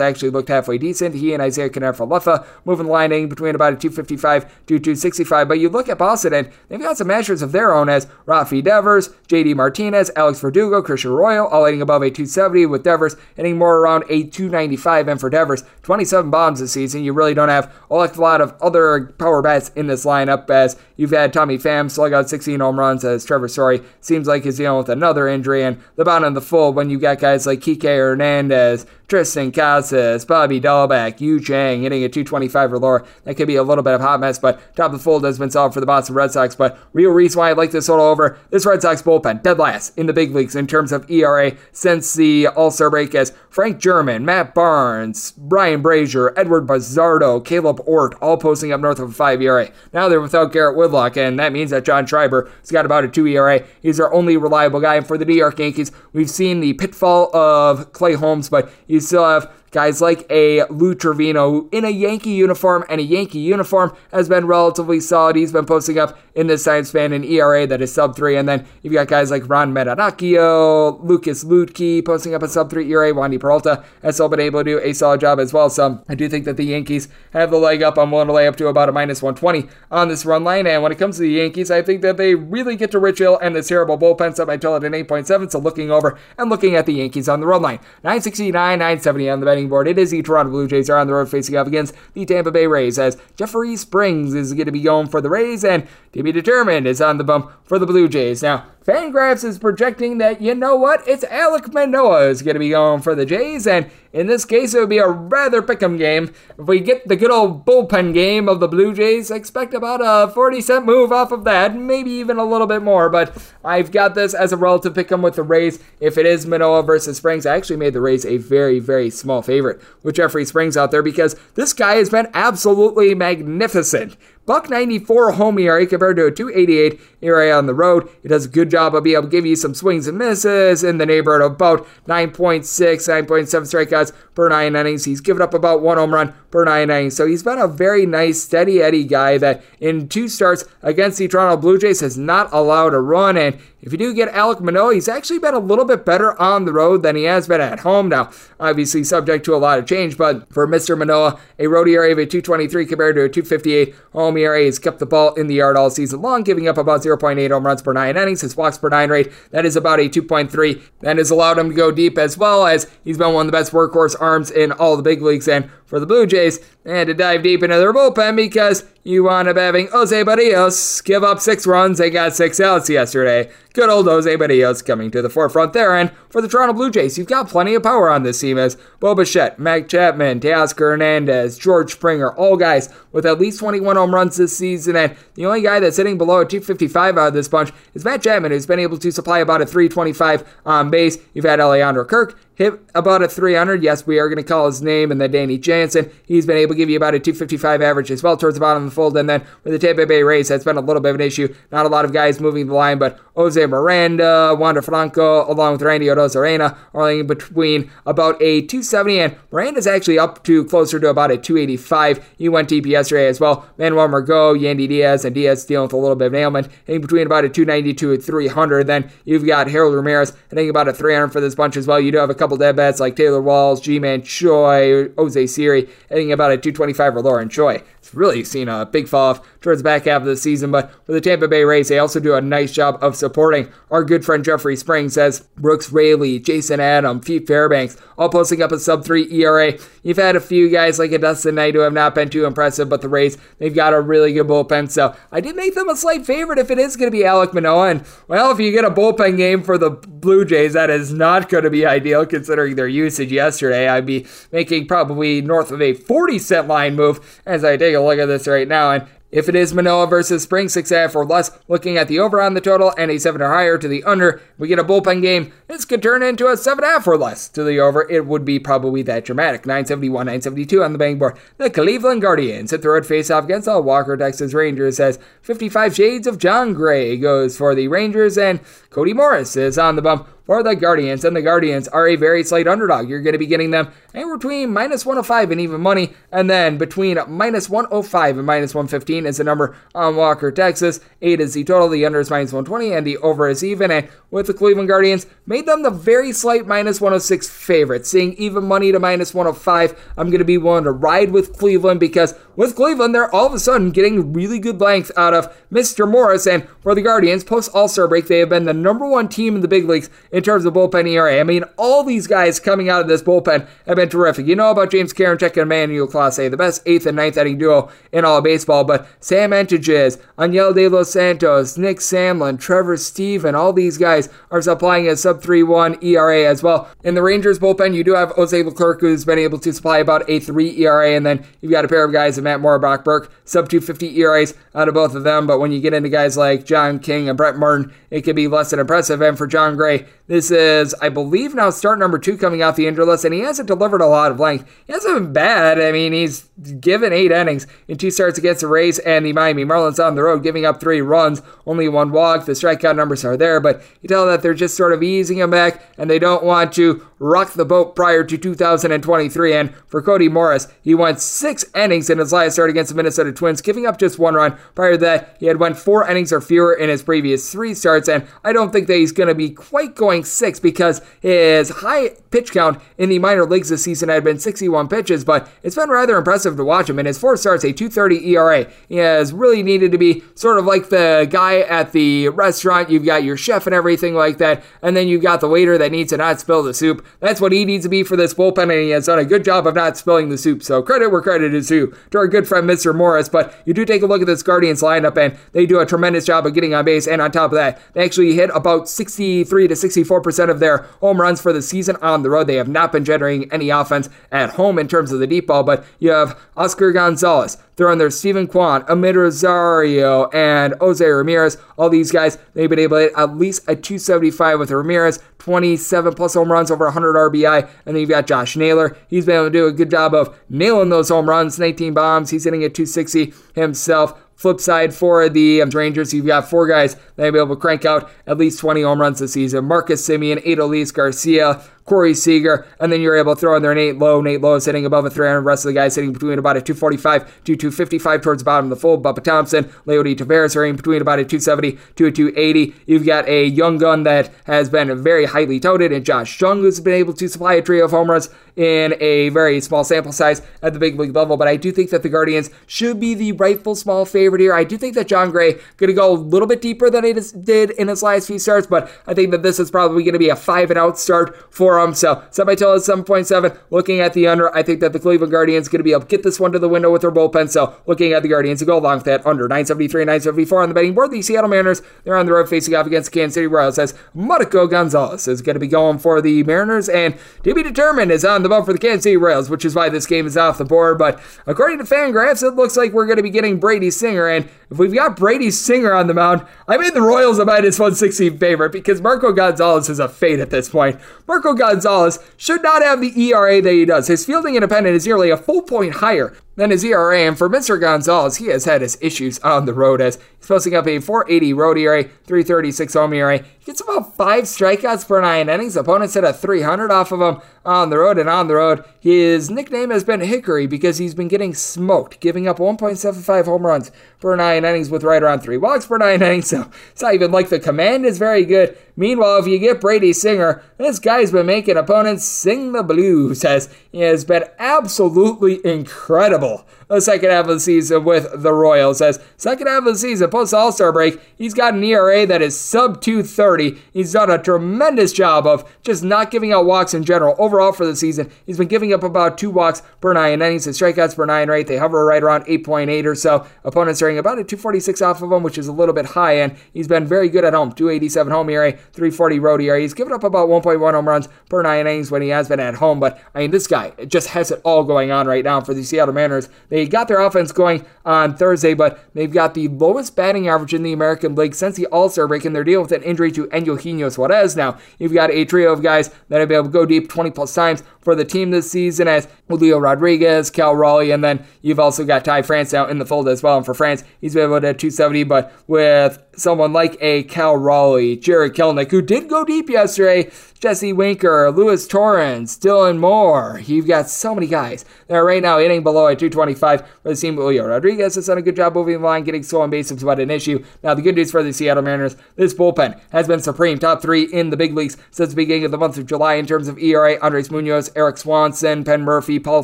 B: actually looked halfway decent. He and Isaiah Kiner-Falefa moving the line in between about a 255 to 265. But you look at Boston, and they've got some measures of their own as Rafi Devers, JD Martinez, Alex Verdugo, Christian Arroyo, all hitting above a 270 with Devers hitting more around a 295. And for Devers, 27 bombs this season. You really don't have a lot of other power bats in this lineup as you've had Tommy Pham slug out 16 home runs as Trevor Story seems like he's dealing with another injury. And the bottom of the full when you got guys like Kike Hernandez, Triston Casas, Bobby Dalbec, Yu Chang hitting a 225 or lower. That could be a little bit of hot mess, but top of the fold has been solid for the Boston Red Sox. But real reason why I like this total over this Red Sox bullpen, dead last in the big leagues in terms of ERA since the All Star break as Frank German, Matt Barnes, Brian Brasier, Eduard Bazardo, Caleb Ort all posting up north of a 5 ERA. Now they're without Garrett Whitlock, and that means that John Schreiber has got about a 2 ERA. He's our only reliable guy. And for the New York Yankees, we've seen the pitfall of Clay Holmes, but you still have Guys like a Lou Trivino in a Yankee uniform and a Yankee uniform has been relatively solid. He's been posting up in this time span an ERA that is sub three. And then you've got guys like Ron Marinaccio, Lucas Luetge posting up a sub three ERA. Wandy Peralta has still been able to do a solid job as well. So I do think that the Yankees have the leg up. I'm willing to lay up to about a minus 120 on this run line. And when it comes to the Yankees, I think that they really get to Rich Hill and this terrible bullpen. So I tell it an 8.7. So looking over and looking at the Yankees on the run line. 969, 970 on the betting board. It is the Toronto Blue Jays are on the road facing off against the Tampa Bay Rays as Jeffrey Springs is going to be going for the Rays and to be determined is on the bump for the Blue Jays. Now, Fangraphs is projecting that, you know what, it's Alek Manoah is going to be going for the Jays, and in this case, it would be a rather pick'em game. If we get the good old bullpen game of the Blue Jays, expect about a 40 cent move off of that, maybe even a little bit more, but I've got this as a relative pick'em with the Rays. If it is Manoah versus Springs, I actually made the Rays a very, very small favorite with Jeffrey Springs out there because this guy has been absolutely magnificent. Buck 94 home ERA compared to a 288 ERA on the road. It does a good job of being able to give you some swings and misses in the neighborhood of about 9.6, 9.7 strikeouts per nine innings. He's given up about one home run per nine innings. So he's been a very nice, steady Eddie guy that in two starts against the Toronto Blue Jays has not allowed a run. And if you do get Alek Manoah, he's actually been a little bit better on the road than he has been at home. Now, obviously subject to a lot of change, but for Mr. Manoah, a road ERA of a 223 compared to a 258 home ERA. He's kept the ball in the yard all season long, giving up about 0.8 home runs per nine innings. His walks per nine rate, that is about a 2.3. That has allowed him to go deep as well as he's been one of the best workhorse arms in all the big leagues. And for the Blue Jays, they had to dive deep into their bullpen because you wound up having Jose Berrios give up six runs. They got six outs yesterday. Good old Jose Berrios coming to the forefront there. And for the Toronto Blue Jays, you've got plenty of power on this team as Bo Bichette, Mac Chapman, Teoscar Hernandez, George Springer, all guys with at least 21 home runs this season. And the only guy that's sitting below a 255 out of this bunch is Matt Chapman, who's been able to supply about a 325 on base. You've had Alejandro Kirk hit about a 300. Yes, we are going to call his name, and then Danny Jansen. He's been able to give you about a 255 average as well towards the bottom of the fold. And then with the Tampa Bay Rays, that's been a little bit of an issue. Not a lot of guys moving the line, but Jose Miranda, Wander Franco, along with Randy Arozarena, are in between about a 270, and Miranda's actually up to closer to about a 285. He went deep yesterday as well. Manuel Margot, Yandy Diaz, and Diaz dealing with a little bit of an ailment, hitting between about a 292 and 300. Then you've got Harold Ramirez hitting about a 300 for this bunch as well. You do have a couple dead bats like Taylor Walls, Ji-Man Choi, Jose Siri, hitting about a 225 for Lauren Choi It's really seen a big off towards the back half of the season. But for the Tampa Bay Rays, they also do a nice job of supporting our good friend Jeffrey Springs as Brooks Raley, Jason Adam, Pete Fairbanks, all posting up a sub 3 ERA. You've had a few guys like a Dustin Knight who have not been too impressive, but the Rays, they've got a really good bullpen. So I did make them a slight favorite if it is going to be Alek Manoah. And well, if you get a bullpen game for the Blue Jays, that is not going to be ideal considering their usage yesterday. I'd be making probably north of a 40 cent line move as I take a look at this right now. And if it is Manoah versus Spring, six and a half or less, looking at the over on the total and a seven or higher to the under, we get a bullpen game. This could turn into a seven and a half or less to the over. It would be probably that dramatic. 971, 972 on the bang board. The Cleveland Guardians at third face off against the Walker Texas Rangers as 55 Shades of Jon Gray goes for the Rangers and Cody Morris is on the bump for the Guardians, and the Guardians are a very slight underdog. You're going to be getting them anywhere between minus 105 and even money, and then between minus 105 and minus 115 is the number on Walker, Texas. 8 is the total, the under is minus 120, and the over is even. And with the Cleveland Guardians, made them the very slight minus 106 favorite. Seeing even money to minus 105, I'm going to be willing to ride with Cleveland because with Cleveland, they're all of a sudden getting really good length out of Mr. Morris. And for the Guardians, post All Star break, they have been the number one team in the big leagues in terms of bullpen ERA. I mean, all these guys coming out of this bullpen have been terrific. You know about James Karinchak and Emmanuel Clase, the best eighth and ninth inning duo in all of baseball, but Sam Hentges, Enyel De Los Santos, Nick Sandlin, Trevor Stephan, all these guys are supplying a sub 3-1 ERA as well. In the Rangers bullpen, you do have Jose Leclerc, who's been able to supply about a 3 ERA, and then you've got a pair of guys in Matt Moore, Brock Burke, sub 250 ERAs out of both of them, but when you get into guys like John King and Brett Martin, it can be less than impressive. And for Jon Gray, this is, I believe, now start number two coming off the injury list, and he hasn't delivered a lot of length. He hasn't been bad. I mean, he's given eight innings in two starts against the Rays and the Miami Marlins on the road, giving up three runs, only one walk. The strikeout numbers are there, but you tell that they're just sort of easing him back, and they don't want to rock the boat prior to 2023. And for Cody Morris, he went six innings in his last start against the Minnesota Twins, giving up just one run. Prior to that, he had went four innings or fewer in his previous three starts, and I don't think that he's going to be quite going six because his high pitch count in the minor leagues this season had been 61 pitches, but it's been rather impressive to watch him. In his four starts, a 230 ERA. He has really needed to be sort of like the guy at the restaurant. You've got your chef and everything like that, and then you've got the waiter that needs to not spill the soup. That's what he needs to be for this bullpen, and he has done a good job of not spilling the soup. So credit where credit is due to our good friend Mr. Morris. But you do take a look at this Guardians lineup, and they do a tremendous job of getting on base. And on top of that, they actually hit about 63 to 64 percent of their home runs for the season on the road. They have not been generating any offense at home in terms of the deep ball. But you have Oscar Gonzalez, throw in there Steven Kwan, Amed Rosario, and Jose Ramirez. All these guys, they've been able to hit at least a 275 with Ramirez, 27 plus home runs, over 100 RBI. And then you've got Josh Naylor. He's been able to do a good job of nailing those home runs, 19 bombs. He's hitting at 260 himself. Flip side for the um, Rangers, you've got four guys that will be able to crank out at least 20 home runs this season. Marcus Semien, Adolis Garcia, Corey Seager, and then you're able to throw in there Nate Lowe. Nate Lowe is hitting above a 300. The rest of the guys sitting between about a 245 to 255 towards the bottom of the fold. Bubba Thompson, Leody Taveras are in between about a 270 to a 280. You've got a young gun that has been very highly touted, and Josh Jung, who's been able to supply a trio of home runs in a very small sample size at the big league level. But I do think that the Guardians should be the rightful small favorite here. I do think that Jon Gray going to go a little bit deeper than he did in his last few starts, but I think that this is probably going to be a five and out start for So semi total is 7.7. Looking at the under, I think that the Cleveland Guardians are going to be able to get this one to the window with their bullpen. So looking at the Guardians to go along with that under 973, 974 on the betting board. The Seattle Mariners, they're on the road facing off against the Kansas City Royals as Marco Gonzalez is going to be going for the Mariners and to be determined is on the bump for the Kansas City Royals, which is why this game is off the board. But according to Fangraphs, it looks like we're going to be getting Brady Singer. And if we've got Brady Singer on the mound, I made the Royals a minus 160 favorite because Marco Gonzalez is a fade at this point. Marco Gonzalez should not have the ERA that he does. His fielding independent is nearly a full point higher than his ERA. And for Mr. Gonzalez, he has had his issues on the road as he's posting up a 480 road ERA, 336 home ERA. He gets about five strikeouts per nine innings. Opponents hit a 300 off of him on the road and on the road. His nickname has been Hickory because he's been getting smoked, giving up 1.75 home runs per nine innings with right around three walks per nine innings. So it's not even like the command is very good. Meanwhile, if you get Brady Singer, this guy's been making opponents sing the blues as he has been absolutely incredible the second half of the season with the Royals. As second half of the season, post All Star break, he's got an ERA that is sub 230. He's done a tremendous job of just not giving out walks in general. Overall for the season, he's been giving up about two walks per nine innings. and strikeouts per nine rate, they hover right around 8.8 or so. Opponents are about a 246 off of him, which is a little bit high, and he's been very good at home. 287 home ERA, 340 road ERA. He's given up about 1.1 home runs per nine innings when he has been at home, but I mean, this guy just has it all going on right now for the Seattle Mariners. They got their offense going on Thursday, but they've got the lowest batting average in the American League since the All Star break, and they're dealing with an injury to Eugenio Suarez. Now, you've got a trio of guys that have been able to go deep 20 plus times for the team this season as Julio Rodriguez, Cal Raleigh, and then you've also got Ty France now in the fold as well. And for France, he's been able to 270, but with someone like a Cal Raleigh, Jarred Kelenic, who did go deep yesterday, Jesse Winker, Luis Torrens, Dylan Moore. You've got so many guys that are right now hitting below at 225 for the team. Julio Rodriguez has done a good job moving the line, getting stolen bases without an issue. Now, the good news for the Seattle Mariners, this bullpen has been supreme, top three in the big leagues since the beginning of the month of July in terms of ERA. Andres Munoz, Erik Swanson, Penn Murfee, Paul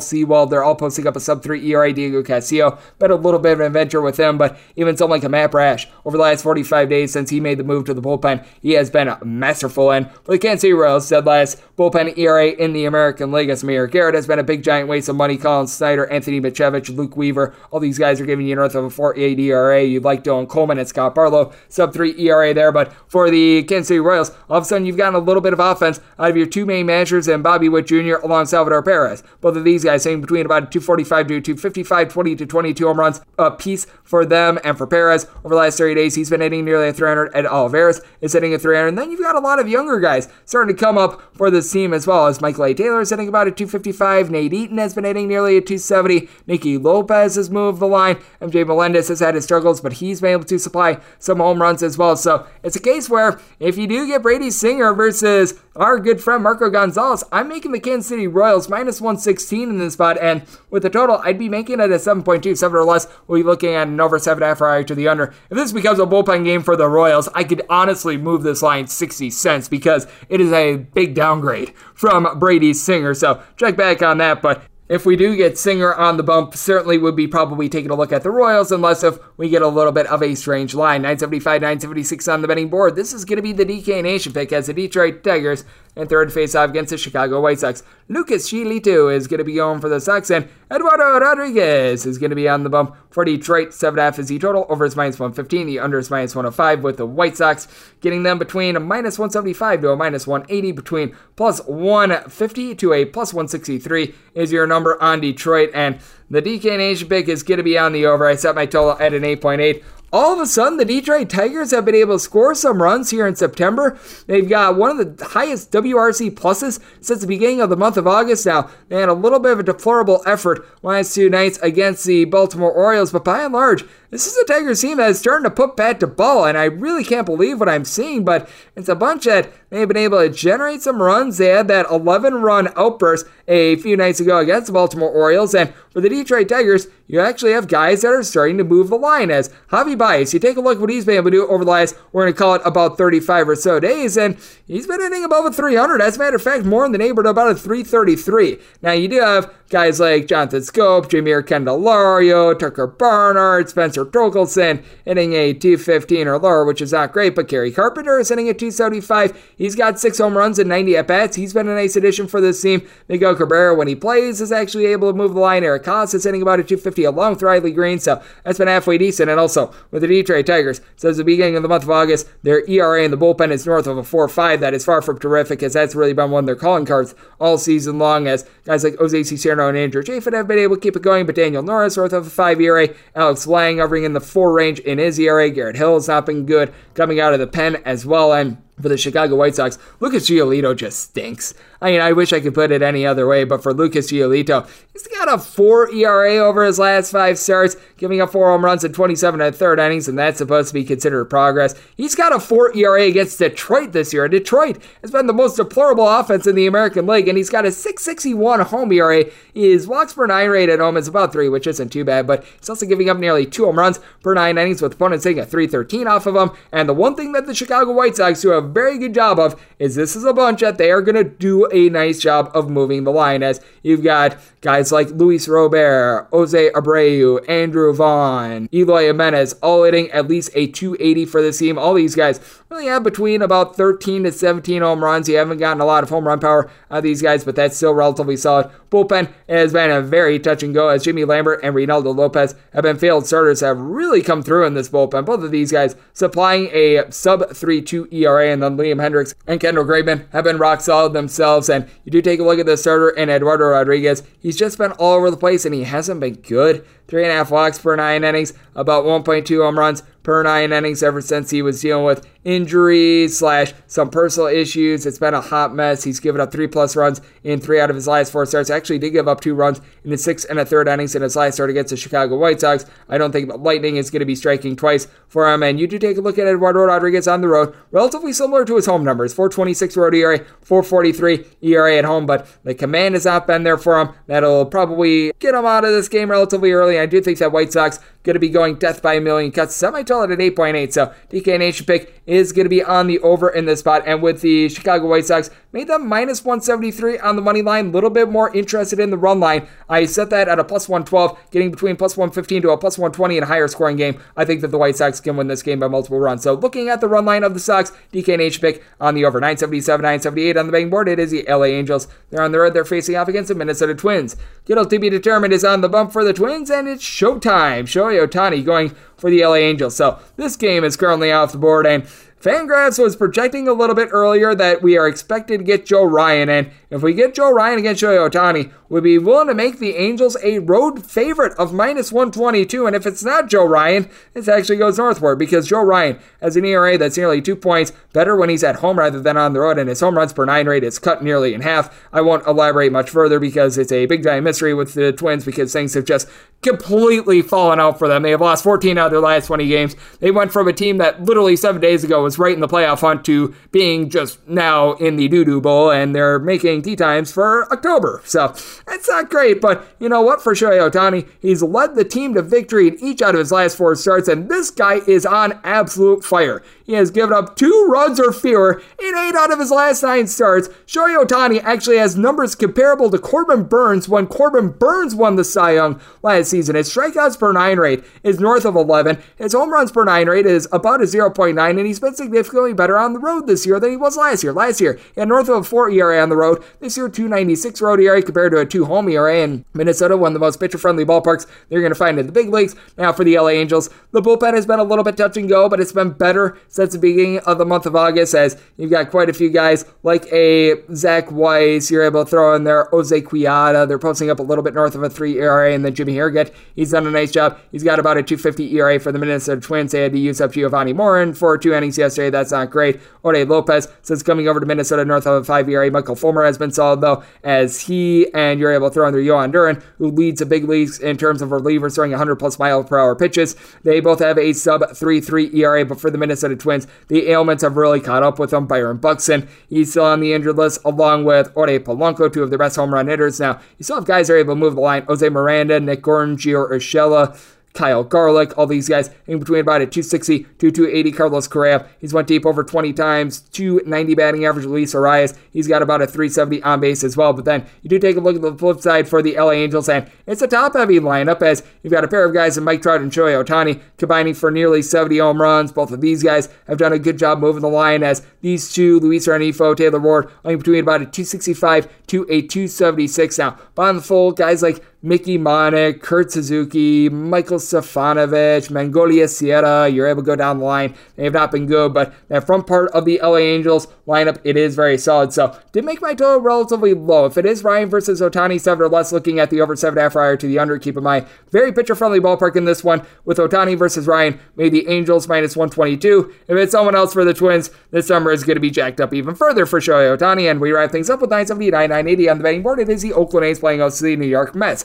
B: Sewald, they're all posting up a sub 3 ERA. Diego Castillo, been a little bit of an adventure with him, but even someone like a Matt Brash over the last 45 days since he made the move to the bullpen, he has been masterful. And for the Kansas City Said last bullpen ERA in the American League, as Amir Garrett has been a big giant waste of money. Collin Snider, Anthony Misiewicz, Luke Weaver, all these guys are giving you north of a 4.8 ERA. You'd like Dylan Coleman and Scott Barlow, sub 3 ERA there, but for the Kansas City Royals, all of a sudden you've gotten a little bit of offense out of your two main managers and Bobby Witt Jr. along Salvador Perez. Both of these guys sitting between about 245 to 255, 20 to 22 home runs a piece for them and for Perez. Over the last 30 days, he's been hitting nearly a 300. Ed Olivares is hitting a 300. And then you've got a lot of younger guys starting to come up for this team as well as Michael A. Taylor is hitting about a 255. Nate Eaton has been hitting nearly a 270. Nicky Lopez has moved the line. MJ Melendez has had his struggles, but he's been able to supply some home runs as well. So it's a case where if you do get Brady Singer versus our good friend Marco Gonzalez, I'm making the Kansas City Royals minus 116 in this spot. And with the total, I'd be making it a 7.2, 7 or less. We'll be looking at an over 7.5 to the under. If this becomes a bullpen game for the Royals, I could honestly move this line 60 cents because it is a big downgrade from Brady Singer. So check back on that. But if we do get Singer on the bump, certainly would be probably taking a look at the Royals, unless if we get a little bit of a strange line. 975, 976 on the betting board. This is going to be the DK Nation pick as the Detroit Tigers and third face-off against the Chicago White Sox. Lucas Giolito is going to be going for the Sox, and Eduardo Rodriguez is going to be on the bump for Detroit. 7.5 is the total. Over is minus 115. The under is minus 105 with the White Sox getting them between a minus 175 to a minus 180, between plus 150 to a plus 163 is your number on Detroit. And the DK Nation pick is going to be on the over. I set my total at an 8.8 all of a sudden, the Detroit Tigers have been able to score some runs here in September. They've got one of the highest WRC pluses since the beginning of the month of August. Now, they had a little bit of a deplorable effort last two nights against the Baltimore Orioles, but by and large, this is a Tigers team that is starting to put bat to ball, and I really can't believe what I'm seeing, but it's a bunch that they've been able to generate some runs. They had that 11 run outburst a few nights ago against the Baltimore Orioles, and for the Detroit Tigers, you actually have guys that are starting to move the line. As Javi Baez, you take a look at what he's been able to do over the last, we're going to call it about 35 or so days, and he's been hitting above a 300. As a matter of fact, more in the neighborhood about a 333. Now, you do have guys like Jonathan Schoop, Jeimer Candelario, Tucker Barnhart, Spencer Torkelson hitting a 215 or lower, which is not great, but Kerry Carpenter is hitting a 275. He's got six home runs and 90 at bats. He's been a nice addition for this team. Miguel Cabrera, when he plays, is actually able to move the line. Eric Haase is hitting about a 250 along with Riley Greene, so that's been halfway decent. And also with the Detroit Tigers, since the beginning of the month of August, their ERA in the bullpen is north of a 4-5. That is far from terrific, as that's really been one of their calling cards all season long. As guys like Jose Cisnero and Andrew Chafin have been able to keep it going, but Daniel Norris north of a 5 ERA, Alex Lange in the 4 range in his ERA. Garrett Hill has not been good coming out of the pen as well, and for the Chicago White Sox, Lucas Giolito just stinks. I mean, I wish I could put it any other way, but for Lucas Giolito, he's got a 4 ERA over his last five starts, giving up four home runs in 27 and third innings, and that's supposed to be considered progress. He's got a 4 ERA against Detroit this year. And Detroit has been the most deplorable offense in the American League, and he's got a 661 home ERA. His walks per nine rate at home is about 3, which isn't too bad, but he's also giving up nearly two home runs per nine innings, with opponents taking a 313 off of him. And the one thing that the Chicago White Sox do a very good job of is this is a bunch that they are going to do a nice job of moving the line as you've got guys like Luis Robert, Jose Abreu, Andrew Vaughn, Eloy Jimenez, all hitting at least a 280 for this team. All these guys really have between about 13 to 17 home runs. You haven't gotten a lot of home run power out of these guys, but that's still relatively solid. Bullpen has been a very touch and go as Jimmy Lambert and Reynaldo Lopez have been failed starters have really come through in this bullpen. Both of these guys supplying a sub 3.2 ERA, and then Liam Hendriks and Kendall Graveman have been rock solid themselves. And you do take a look at the starter in Eduardo Rodriguez. He's just been all over the place and he hasn't been good. Three and a half walks per nine innings, about 1.2 home runs per nine innings ever since he was dealing with injuries slash some personal issues. It's been a hot mess. He's given up three plus runs in three out of his last four starts. Actually, did give up two runs in the six and a third innings in his last start against the Chicago White Sox. I don't think Lightning is going to be striking twice for him. And you do take a look at Eduardo Rodriguez on the road, relatively similar to his home numbers 426 road ERA, 443 ERA at home, but the command has not been there for him. That'll probably get him out of this game relatively early. I do think that White Sox going to be going death by a million cuts. Semi tall at 8.8. So DK Nation pick is going to be on the over in this spot. And with the Chicago White Sox, made them minus 173 on the money line. A little bit more interested in the run line. I set that at a plus 112, getting between plus 115 to a plus 120 in a higher scoring game. I think that the White Sox can win this game by multiple runs. So looking at the run line of the Sox, DK Nation pick on the over 977, 978 on the betting board. It is the LA Angels. They're on the road. They're facing off against the Minnesota Twins. Kittle to be determined is on the bump for the Twins, and it's showtime. Shohei Ohtani going for the LA Angels. So this game is currently off the board, and Fangraphs was projecting a little bit earlier that we are expected to get Joe Ryan, and if we get Joe Ryan against Shohei Ohtani, we'd be willing to make the Angels a road favorite of minus 122. And if it's not Joe Ryan, this actually goes northward because Joe Ryan has an ERA that's nearly two points better when he's at home rather than on the road, and his home runs per nine rate is cut nearly in half. I won't elaborate much further because it's a big giant mystery with the Twins because things have just completely fallen out for them. They have lost 14 out of their last 20 games. They went from a team that literally seven days ago was right in the playoff hunt to being just now in the doo doo bowl, and they're making tea times for October. So that's not great, but you know what? For Shohei Ohtani, he's led the team to victory in each out of his last four starts, and this guy is on absolute fire. He has given up two runs or fewer in eight out of his last nine starts. Shohei Ohtani actually has numbers comparable to Corbin Burnes when Corbin Burnes won the Cy Young last season. His strikeouts per nine rate is north of 11. His home runs per nine rate is about a 0.9, and he's been significantly better on the road this year than he was last year. Last year, he had north of a 4 ERA on the road. This year, 296 road ERA compared to a 2 home ERA. And Minnesota, one of the most pitcher friendly ballparks they're going to find in the big leagues. Now, for the LA Angels, the bullpen has been a little bit touch and go, but it's been better since the beginning of the month of August as you've got quite a few guys like a Zach Weiss. You're able to throw in there Jose Quijada. They're posting up a little bit north of a 3 ERA. And then Jimmy Herget, he's done a nice job. He's got about a 250 ERA for the Minnesota Twins. They had to use up Jovani Moran for two innings yesterday. That's not great. Ode Lopez, since coming over to Minnesota north of a 5 ERA. Michael Fulmer has been solid, though, as he and you're able to throw in there Jhoan Duran, who leads the big leagues in terms of relievers throwing 100 plus mile per hour pitches. They both have a sub 3.3 ERA, but for the Minnesota Twins, the ailments have really caught up with him. Byron Buxton, he's still on the injured list, along with Ode Polanco, two of the best home run hitters. Now, you still have guys that are able to move the line. Jose Miranda, Nick Gordon, Gio Urshela, Kyle Garlick, all these guys in between about a 260 to 280. Carlos Correa, he's went deep over 20 times, 290 batting average. Luis Arraez, he's got about a 370 on base as well. But then you do take a look at the flip side for the LA Angels, and it's a top heavy lineup as you've got a pair of guys in Mike Trout and Shohei Ohtani combining for nearly 70 home runs. Both of these guys have done a good job moving the line as these two, Luis Rengifo, Taylor Ward, only between about a 265 to a 276. Now, bottom the fold, guys like Mickey Moniak, Kurt Suzuki, Michael Stefanovic, Magneuris Sierra. You're able to go down the line. They have not been good, but that front part of the LA Angels lineup, it is very solid. So did make my total relatively low. If it is Ryan versus Ohtani seven or less, looking at the over seven half prior to the under. Keep in mind, very pitcher friendly ballpark in this one with Ohtani versus Ryan. Made the Angels minus 122. If it's someone else for the Twins, this number is going to be jacked up even further for Shohei Ohtani. And we wrap things up with 979, 980 on the betting board. It is the Oakland A's playing out the New York Mets.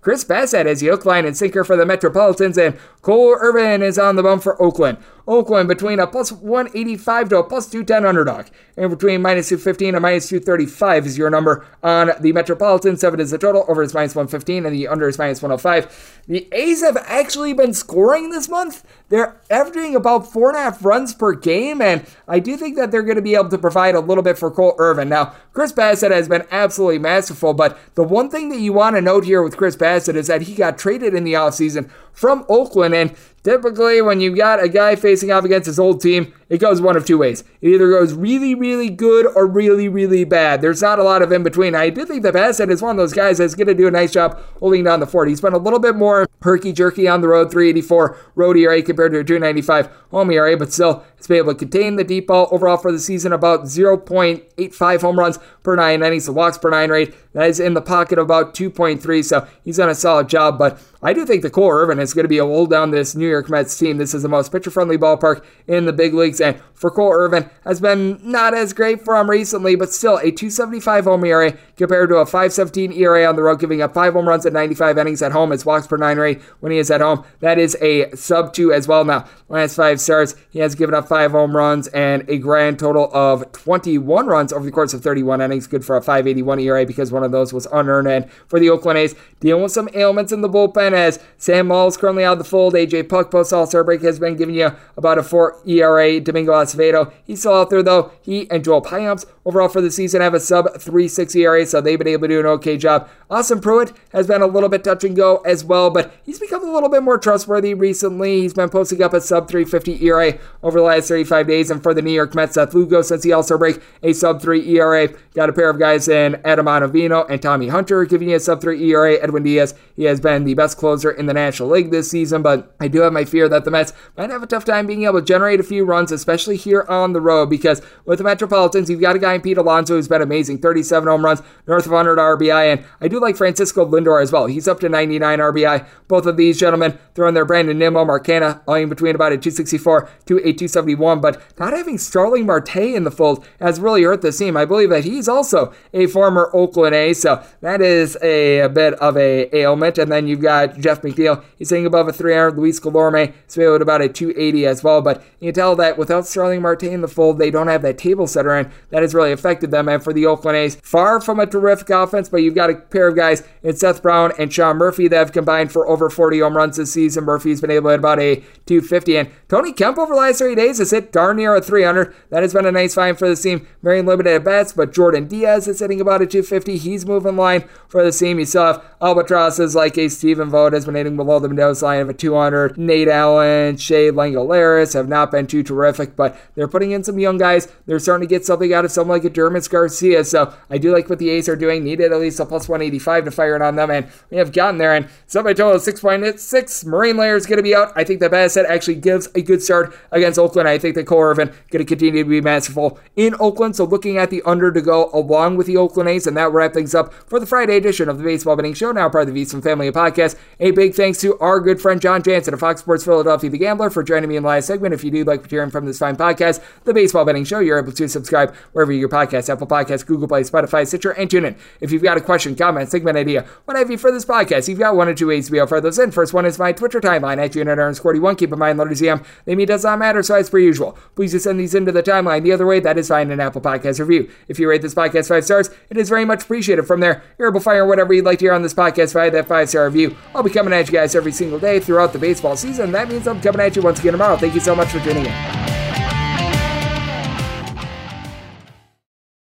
B: Chris Bassitt is the hook, line, and sinker for the Metropolitans, and Cole Irvin is on the bump for Oakland. Oakland between a plus 185 to a plus 210 underdog. And between minus 215 and minus 235 is your number on the Metropolitan. 7 is the total. Over is minus 115 and the under is minus 105. The A's have actually been scoring this month. They're averaging about four and a half runs per game, and I do think that they're going to be able to provide a little bit for Cole Irvin. Now, Chris Bassitt has been absolutely masterful, but the one thing that you want to note here with Chris Bassitt is that he got traded in the offseason from Oakland, and Typically, when you've got a guy facing off against his old team, it goes one of two ways. It either goes really, really good or really, really bad. There's not a lot of in between. I do think that Bassitt is one of those guys that's going to do a nice job holding down the fort. He's been a little bit more herky jerky on the road, 384 road ERA eh, compared to a 295 home ERA, but still has been able to contain the deep ball overall for the season, about 0.85 home runs per nine innings, the walks per nine rate. That is in the pocket of about 2.3, so he's done a solid job. But I do think the Cole Irvin is going to be a hold down this New York Mets team. This is the most pitcher friendly ballpark in the big leagues, and for Cole Irvin has been not as great for him recently, but still a 275 home ERA compared to a 517 ERA on the road, giving up five home runs at 95 innings at home. His walks per nine rate when he is at home. That is a sub two as well. Now, last five starts, he has given up five home runs and a grand total of 21 runs over the course of 31 innings. Good for a 581 ERA because one of those was unearned. And for the Oakland A's, dealing with some ailments in the bullpen as Sam Moll is currently out of the fold. AJ Puk post All Star break has been giving you about a 4 ERA. Domingo Acevedo, he's still out there though. He and Joel Payamps overall for the season have a sub 360 ERA, so they've been able to do an okay job. Austin Pruitt has been a little bit touch and go as well, but he's become a little bit more trustworthy recently. He's been posting up a sub 350 ERA over the last 35 days, and for the New York Mets, Seth Lugo since the All Star break, a sub 3 ERA. Got a pair of guys in Adam Ottavino and Tommy Hunter giving you a sub 3 ERA. Edwin Diaz, he has been the best closer in the National League this season, but I do have my fear that the Mets might have a tough time being able to generate a few runs, especially here on the road, because with the Metropolitans, you've got a guy in Pete Alonso who's been amazing 37 home runs, north of 100 RBI, and I do like Francisco Lindor as well. He's up to 99 RBI. Both of these gentlemen throwing their Brandon Nimmo, Mark Canha, all in between about a 264 to a 271, but not having Starling Marte in the fold has really hurt the team. I believe that he's also a former Oakland A, so that is a, a bit of a ailment. And then you've got Jeff McNeil. He's hitting above a 300. Luis Guillorme is at about a 280 as well. But you can tell that without Starling Marte in the fold, they don't have that table setter, and that has really affected them. And for the Oakland A's, far from a terrific offense, but you've got a pair of guys in Seth Brown and Sean Murphy that have combined for over 40 home runs this season. Murphy's been able to hit about a 250, and Tony Kemp over the last three days has hit darn near a 300. That has been a nice find for the team. Very limited at bats, but Jordan Diaz is hitting about a 250. He's moving line for the team. You still have albatrosses like a Stephen Vogt has been hitting below the Mendoza line of a 200. Nate Allen, Shea Langeliers have not been too terrific, but they're putting in some young guys. They're starting to get something out of someone like a Dermis Garcia. So I do like what the A's are doing. Needed at least a plus 185 to fire it on them, and we have gotten there. And somebody told us 6.6. Marine Layer is going to be out. I think that Bassitt actually gives a good start against Oakland. I think that Cole Irvin going to continue to be masterful in Oakland. So looking at the under to go along with the Oakland A's, and that wrap things up for the Friday edition of the Baseball Betting Show. Now part of the VSiN Family Podcast. A big thanks to our good friend John Jansen of Fox Sports Philadelphia, the Gambler, for joining me in the last segment. If you do like what you're hearing from this fine podcast, the Baseball Betting Show, you're able to subscribe wherever your podcast, Apple Podcasts, Google Play, Spotify, Stitcher, and TuneIn. If you've got a question, comment, segment idea, what have you for this podcast, you've got one or two ways to be able to those in. First one is my Twitter timeline at unit underscore 41. Keep in mind, letters EM, they mean does not matter, so as per usual, please just send these into the timeline. The other way, that is fine an Apple Podcast review. If you rate this podcast five stars, it is very much appreciated. From there, you're able to fire whatever you'd like to hear on this podcast via that five star review. I'll be coming at you guys every single day throughout the baseball season. That means I'm coming at you once again tomorrow. Thank you so much for tuning in.